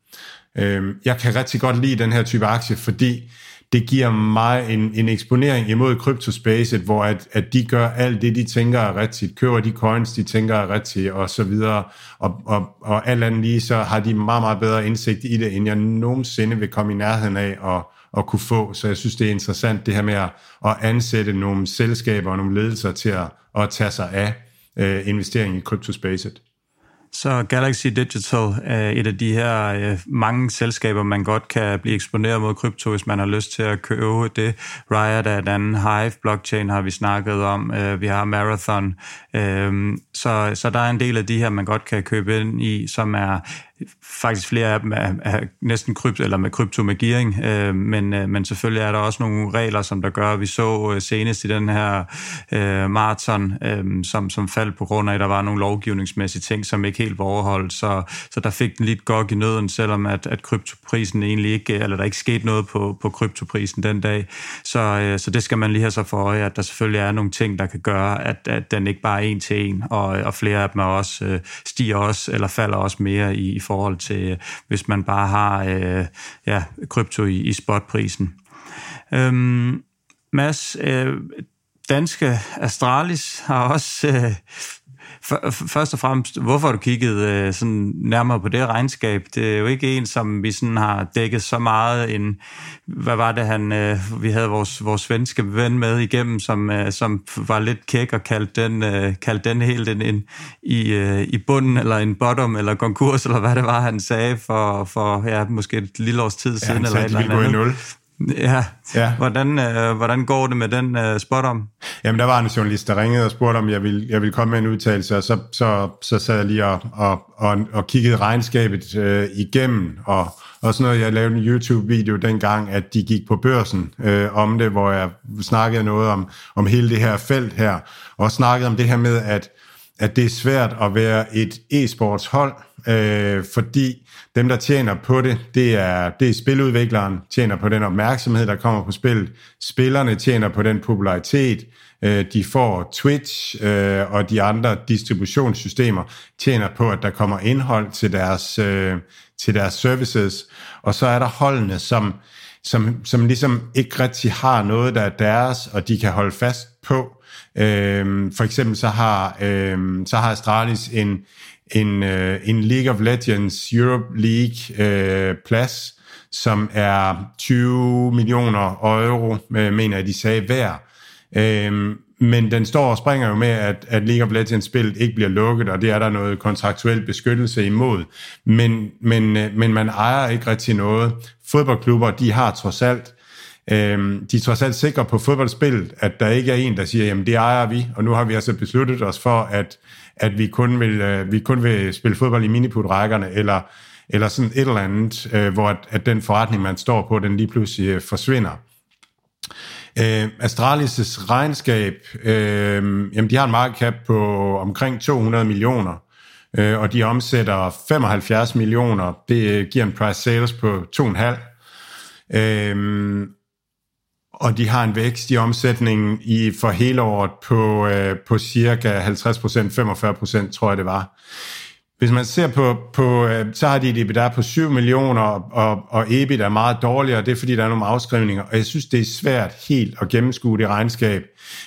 Øh, jeg kan rigtig godt lide den her type aktie, fordi det giver mig en, en eksponering imod kryptospacet, hvor at, at de gør alt det, de tænker er rigtigt, køber de coins, de tænker er rigtigt, og så videre, og, og, og alt andet lige, så har de meget, meget bedre indsigt i det, end jeg nogensinde vil komme i nærheden af at, at kunne få. Så jeg synes, det er interessant det her med at, at ansætte nogle selskaber og nogle ledelser til at, at tage sig af øh, investering i kryptospacet. Så Galaxy Digital er et af de her øh, mange selskaber, man godt kan blive eksponeret mod krypto, hvis man har lyst til at købe det. Riot er et andet, Hive Blockchain har vi snakket om, øh, vi har Marathon. Øh, så, så der er en del af de her, man godt kan købe ind i, som er faktisk flere af dem er, er næsten krypt, eller med kryptomagiering, øh, men, øh, men selvfølgelig er der også nogle regler, som der gør, vi så øh, senest i den her øh, maraton, øh, som, som faldt på grund af, at der var nogle lovgivningsmæssige ting, som ikke helt var overholdt, så, så der fik den lidt godt i nøden, selvom at, at kryptoprisen egentlig ikke, eller der ikke skete noget på, på kryptoprisen den dag, så, øh, så det skal man lige have så for øje, at der selvfølgelig er nogle ting, der kan gøre, at, at den ikke bare er en til en, og, og flere af dem er også, øh, stiger også, eller falder også mere i, i forhold til, hvis man bare har øh, ja, krypto i, i spotprisen. Øhm, Mads, øh, danske Astralis har også øh, først og fremmest, hvorfor har du kigget øh, sådan nærmere på det regnskab? Det er jo ikke en, som vi sådan har dækket så meget en, hvad var det han, øh, vi havde vores, vores svenske ven med igennem, som, øh, som var lidt kæk og kaldte den, øh, kaldte den helt en, en i, øh, i bunden, eller en bottom, eller konkurs, eller hvad det var, han sagde for, for ja, måske et lille års tid siden. Ja, han eller sagde, eller de ville gå i nul. Ja, ja. Hvordan, øh, hvordan går det med den øh, spot om? Jamen, der var en journalist, der ringede og spurgte, om jeg ville, jeg ville komme med en udtalelse, og så, så, så sad jeg lige og, og, og, og kiggede regnskabet øh, igennem, og, og sådan noget. Jeg lavede en YouTube-video dengang, at de gik på børsen øh, om det, hvor jeg snakkede noget om, om hele det her felt her, og snakkede om det her med, at, at det er svært at være et e-sports hold, øh, fordi dem, der tjener på det, det er, det er spiludvikleren, tjener på den opmærksomhed, der kommer på spillet. Spillerne tjener på den popularitet, øh, de får Twitch øh, og de andre distributionssystemer tjener på, at der kommer indhold til deres, øh, til deres services. Og så er der holdene, som, som, som ligesom ikke rigtig har noget, der er deres, og de kan holde fast på. Øhm, for eksempel så har, øhm, så har Astralis en, en, øh, en League of Legends Europe League øh, plads, som er 20 millioner euro, øh, mener jeg, de sagde hver. Øh, men den står og springer jo med, at, at League of Legends-spillet ikke bliver lukket, og det er der noget kontraktuel beskyttelse imod. Men, men, øh, men man ejer ikke rigtig noget. Fodboldklubber, de har trods alt Øhm, de er trods alt sikre på fodboldspillet, at der ikke er en, der siger, jamen det ejer vi, og nu har vi altså besluttet os for, at, at vi, kun vil, øh, vi kun vil spille fodbold i miniput-rækkerne, eller, eller sådan et eller andet, øh, hvor at, at den forretning, man står på, den lige pludselig øh, forsvinder. Øh, Astralis' regnskab, øh, jamen de har en market cap på omkring 200 millioner, øh, og de omsætter 75 millioner. Det øh, giver en price sales på 2,5. Øhm, og de har en vækst i omsætningen i, for hele året på, øh, på cirka 50% 45% tror jeg det var. Hvis man ser på, på øh, så har de et EBITDA på 7 millioner, og, og EBIT er meget dårligere, det er fordi, der er nogle afskrivninger, og jeg synes, det er svært helt at gennemskue det regnskab.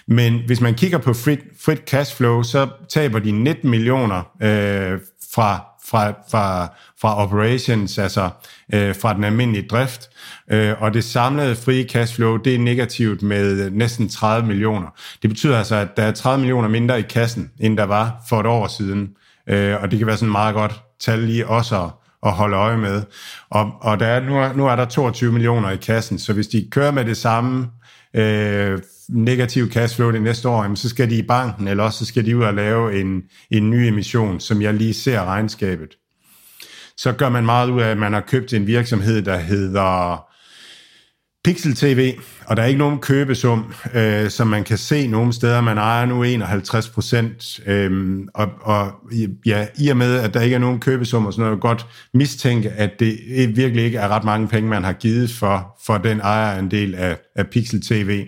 Men hvis man kigger på frit, frit cash flow, så taber de 19 millioner øh, fra, fra, fra, fra operations, altså øh, fra den almindelige drift, øh, og det samlede frie cashflow, det er negativt med næsten 30 millioner. Det betyder altså, at der er 30 millioner mindre i kassen, end der var for et år siden, øh, og det kan være sådan et meget godt tal lige også at, at holde øje med. Og, og der er, nu, er, nu er der 22 millioner i kassen, så hvis de kører med det samme øh, negativ cashflow det næste år, jamen, så skal de i banken, eller også så skal de ud og lave en, en ny emission, som jeg lige ser regnskabet. Så gør man meget ud af, at man har købt en virksomhed, der hedder Pixel TV, og der er ikke nogen købesum, øh, som man kan se nogle steder. Man ejer nu 51 procent, øh, og, og ja, i og med, at der ikke er nogen købesum og sådan noget, godt mistænke, at det virkelig ikke er ret mange penge, man har givet for, for den ejerandel af, af Pixel TV.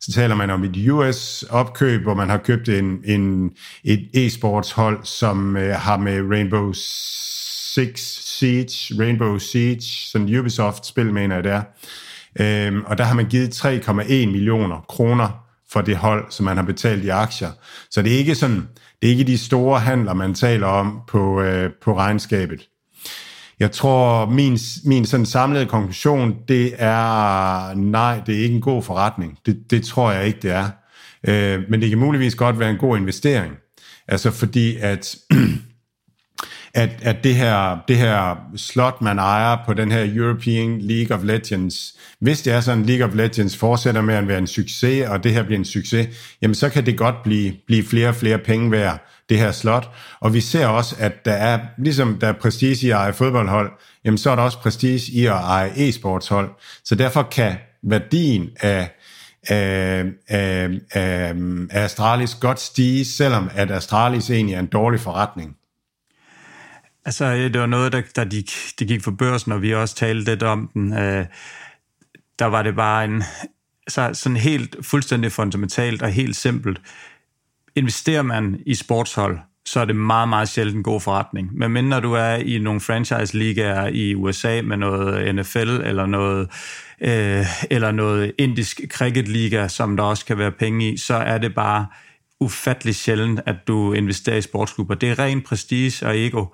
Så taler man om et US-opkøb, hvor man har købt en, en, et e-sports hold, som øh, har med Rainbow Six Siege, Rainbow Siege, sådan Ubisoft-spil, mener jeg det er, Øhm, og der har man givet 3,1 millioner kroner for det hold, som man har betalt i aktier. Så det er ikke sådan, det er ikke de store handler, man taler om på, øh, på regnskabet. Jeg tror, min, min sådan samlede konklusion, det er, nej, det er ikke en god forretning. Det, det tror jeg ikke, det er. Øh, men det kan muligvis godt være en god investering. Altså fordi, at at, at det, her, det her slot, man ejer på den her European League of Legends, hvis det er sådan, League of Legends fortsætter med at være en succes, og det her bliver en succes, jamen så kan det godt blive, blive flere og flere penge værd, det her slot. Og vi ser også, at der er, ligesom der er prestige i at eje fodboldhold, jamen så er der også prestige i at eje e-sportshold. Så derfor kan værdien af, af, af, af, af Astralis godt stige, selvom at Astralis egentlig er en dårlig forretning. Altså, det var noget, der, der gik, de gik for børsen, og vi også talte lidt om den. Øh, der var det bare en, så, sådan helt fuldstændig fundamentalt og helt simpelt. Investerer man i sportshold, så er det meget, meget sjældent en god forretning. Men mindre du er i nogle franchise-ligaer i USA med noget NFL eller noget, øh, eller noget indisk cricket-liga, som der også kan være penge i, så er det bare ufattelig sjældent, at du investerer i sportsklubber. Det er ren prestige og ego.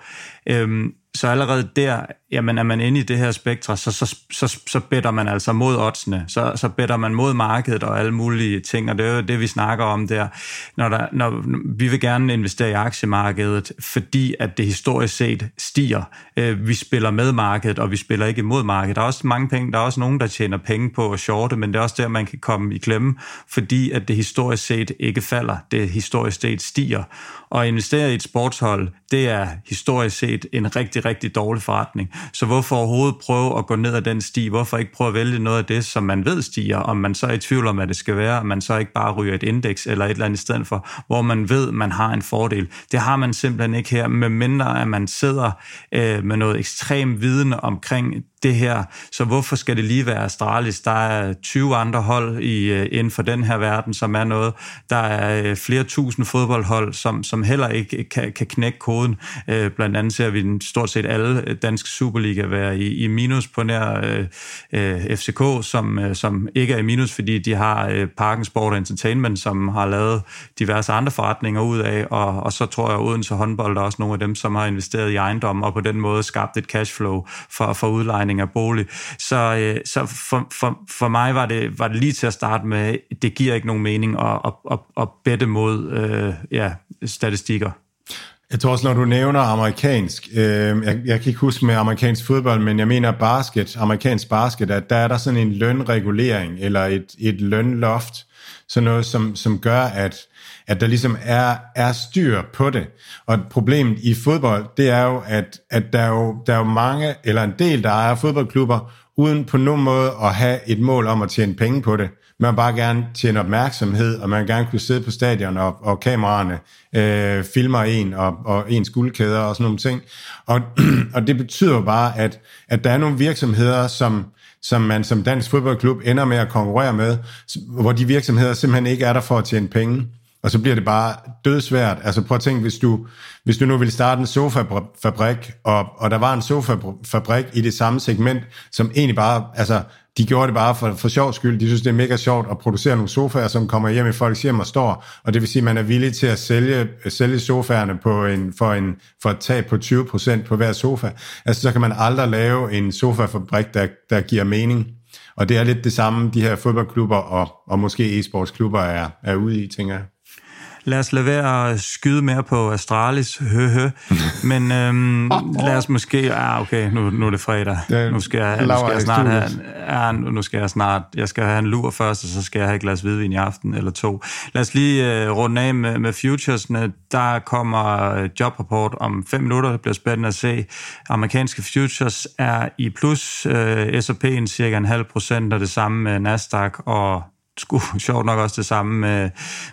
Øhm, så allerede der, jamen er man inde i det her spektre, så, så, så, så bedder man altså mod oddsene, så, så bedder man mod markedet og alle mulige ting, og det er jo det, vi snakker om der. Når, der, når vi vil gerne investere i aktiemarkedet, fordi at det historisk set stiger. Øh, vi spiller med markedet, og vi spiller ikke imod markedet. Der er også mange penge, der er også nogen, der tjener penge på at shorte, men det er også der, man kan komme i klemme, fordi at det historisk set ikke falder, det historisk set stiger. Og investere i et sportshold, det er historisk set en rigtig, rigtig dårlig forretning. Så hvorfor overhovedet prøve at gå ned ad den sti? Hvorfor ikke prøve at vælge noget af det, som man ved stiger, om man så er i tvivl om, hvad det skal være, om man så ikke bare ryger et indeks eller et eller andet i stedet for, hvor man ved, man har en fordel. Det har man simpelthen ikke her, med mindre at man sidder øh, med noget ekstrem viden omkring det her, så hvorfor skal det lige være Astralis? Der er 20 andre hold i, øh, inden for den her verden, som er noget. Der er øh, flere tusind fodboldhold, som, som heller ikke kan, kan knække koden. Øh, blandt andet ser vi stort set alle danske Superliga være i, i minus på nær øh, øh FCK, som, som ikke er i minus, fordi de har øh, Parken Sport Entertainment, som har lavet diverse andre forretninger ud af, og, og så tror jeg, at Odense håndbold er også nogle af dem, som har investeret i ejendom, og på den måde skabt et cashflow for, for udlejning af bolig. Så, øh, så for, for, for mig var det, var det lige til at starte med, det giver ikke nogen mening at, at, at, at bette mod øh, ja, statistikker. Jeg tror også, når du nævner amerikansk, øh, jeg, jeg kan ikke huske med amerikansk fodbold, men jeg mener basket, amerikansk basket, at der er der sådan en lønregulering, eller et, et lønloft, sådan noget, som, som gør, at, at der ligesom er, er styr på det. Og problemet i fodbold, det er jo, at, at der, er jo, der er jo mange, eller en del, der ejer fodboldklubber, uden på nogen måde at have et mål om at tjene penge på det. Man vil bare gerne tjene opmærksomhed, og man vil gerne kunne sidde på stadion, og, og kameraerne øh, filmer en, og, og ens guldkæder og sådan nogle ting. Og, og det betyder bare, at, at der er nogle virksomheder, som, som man som dansk fodboldklub ender med at konkurrere med, hvor de virksomheder simpelthen ikke er der for at tjene penge. Og så bliver det bare dødsvært. Altså prøv at tænke, hvis du, hvis du nu ville starte en sofafabrik, og, og der var en sofafabrik i det samme segment, som egentlig bare, altså de gjorde det bare for, for sjov skyld. De synes, det er mega sjovt at producere nogle sofaer, som kommer hjem i folks hjem og står. Og det vil sige, at man er villig til at sælge, sælge sofaerne på en, for, en, for et tab på 20% på hver sofa. Altså så kan man aldrig lave en sofafabrik, der, der giver mening. Og det er lidt det samme, de her fodboldklubber og, og måske e-sportsklubber er, er ude i, tænker jeg lad os lade være at skyde mere på Astralis, høhø. Men øhm, lad os måske... Ja, okay, nu, nu er det fredag. Nu skal jeg, nu skal jeg snart have... Ja, nu skal jeg snart... Jeg skal have en lur først, og så skal jeg have et glas hvidvin i aften, eller to. Lad os lige uh, runde af med, med futuresne. Der kommer jobrapport om fem minutter. Det bliver spændende at se. Amerikanske futures er i plus. Uh, S&P'en cirka en halv procent, og det samme med Nasdaq og sgu sjovt nok også det samme med,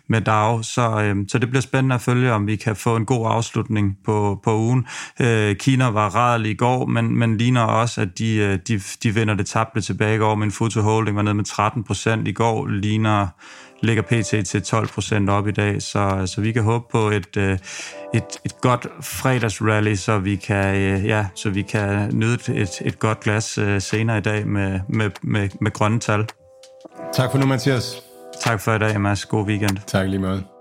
med DAO. Så, øh, så det bliver spændende at følge, om vi kan få en god afslutning på, på ugen. Øh, Kina var rædelig i går, men, men ligner også, at de, øh, de, de vinder det tabte tilbage i går. Men Futu Holding var nede med 13 procent i går, ligner ligger pt. til 12 procent op i dag, så, så vi kan håbe på et, øh, et, et godt fredagsrally, så vi kan, øh, ja, så vi kan nyde et, et godt glas senere i dag med, med, med, med grønne tal. Tak for nu, Mathias. Tak for i dag, Mads. God weekend. Tak lige meget.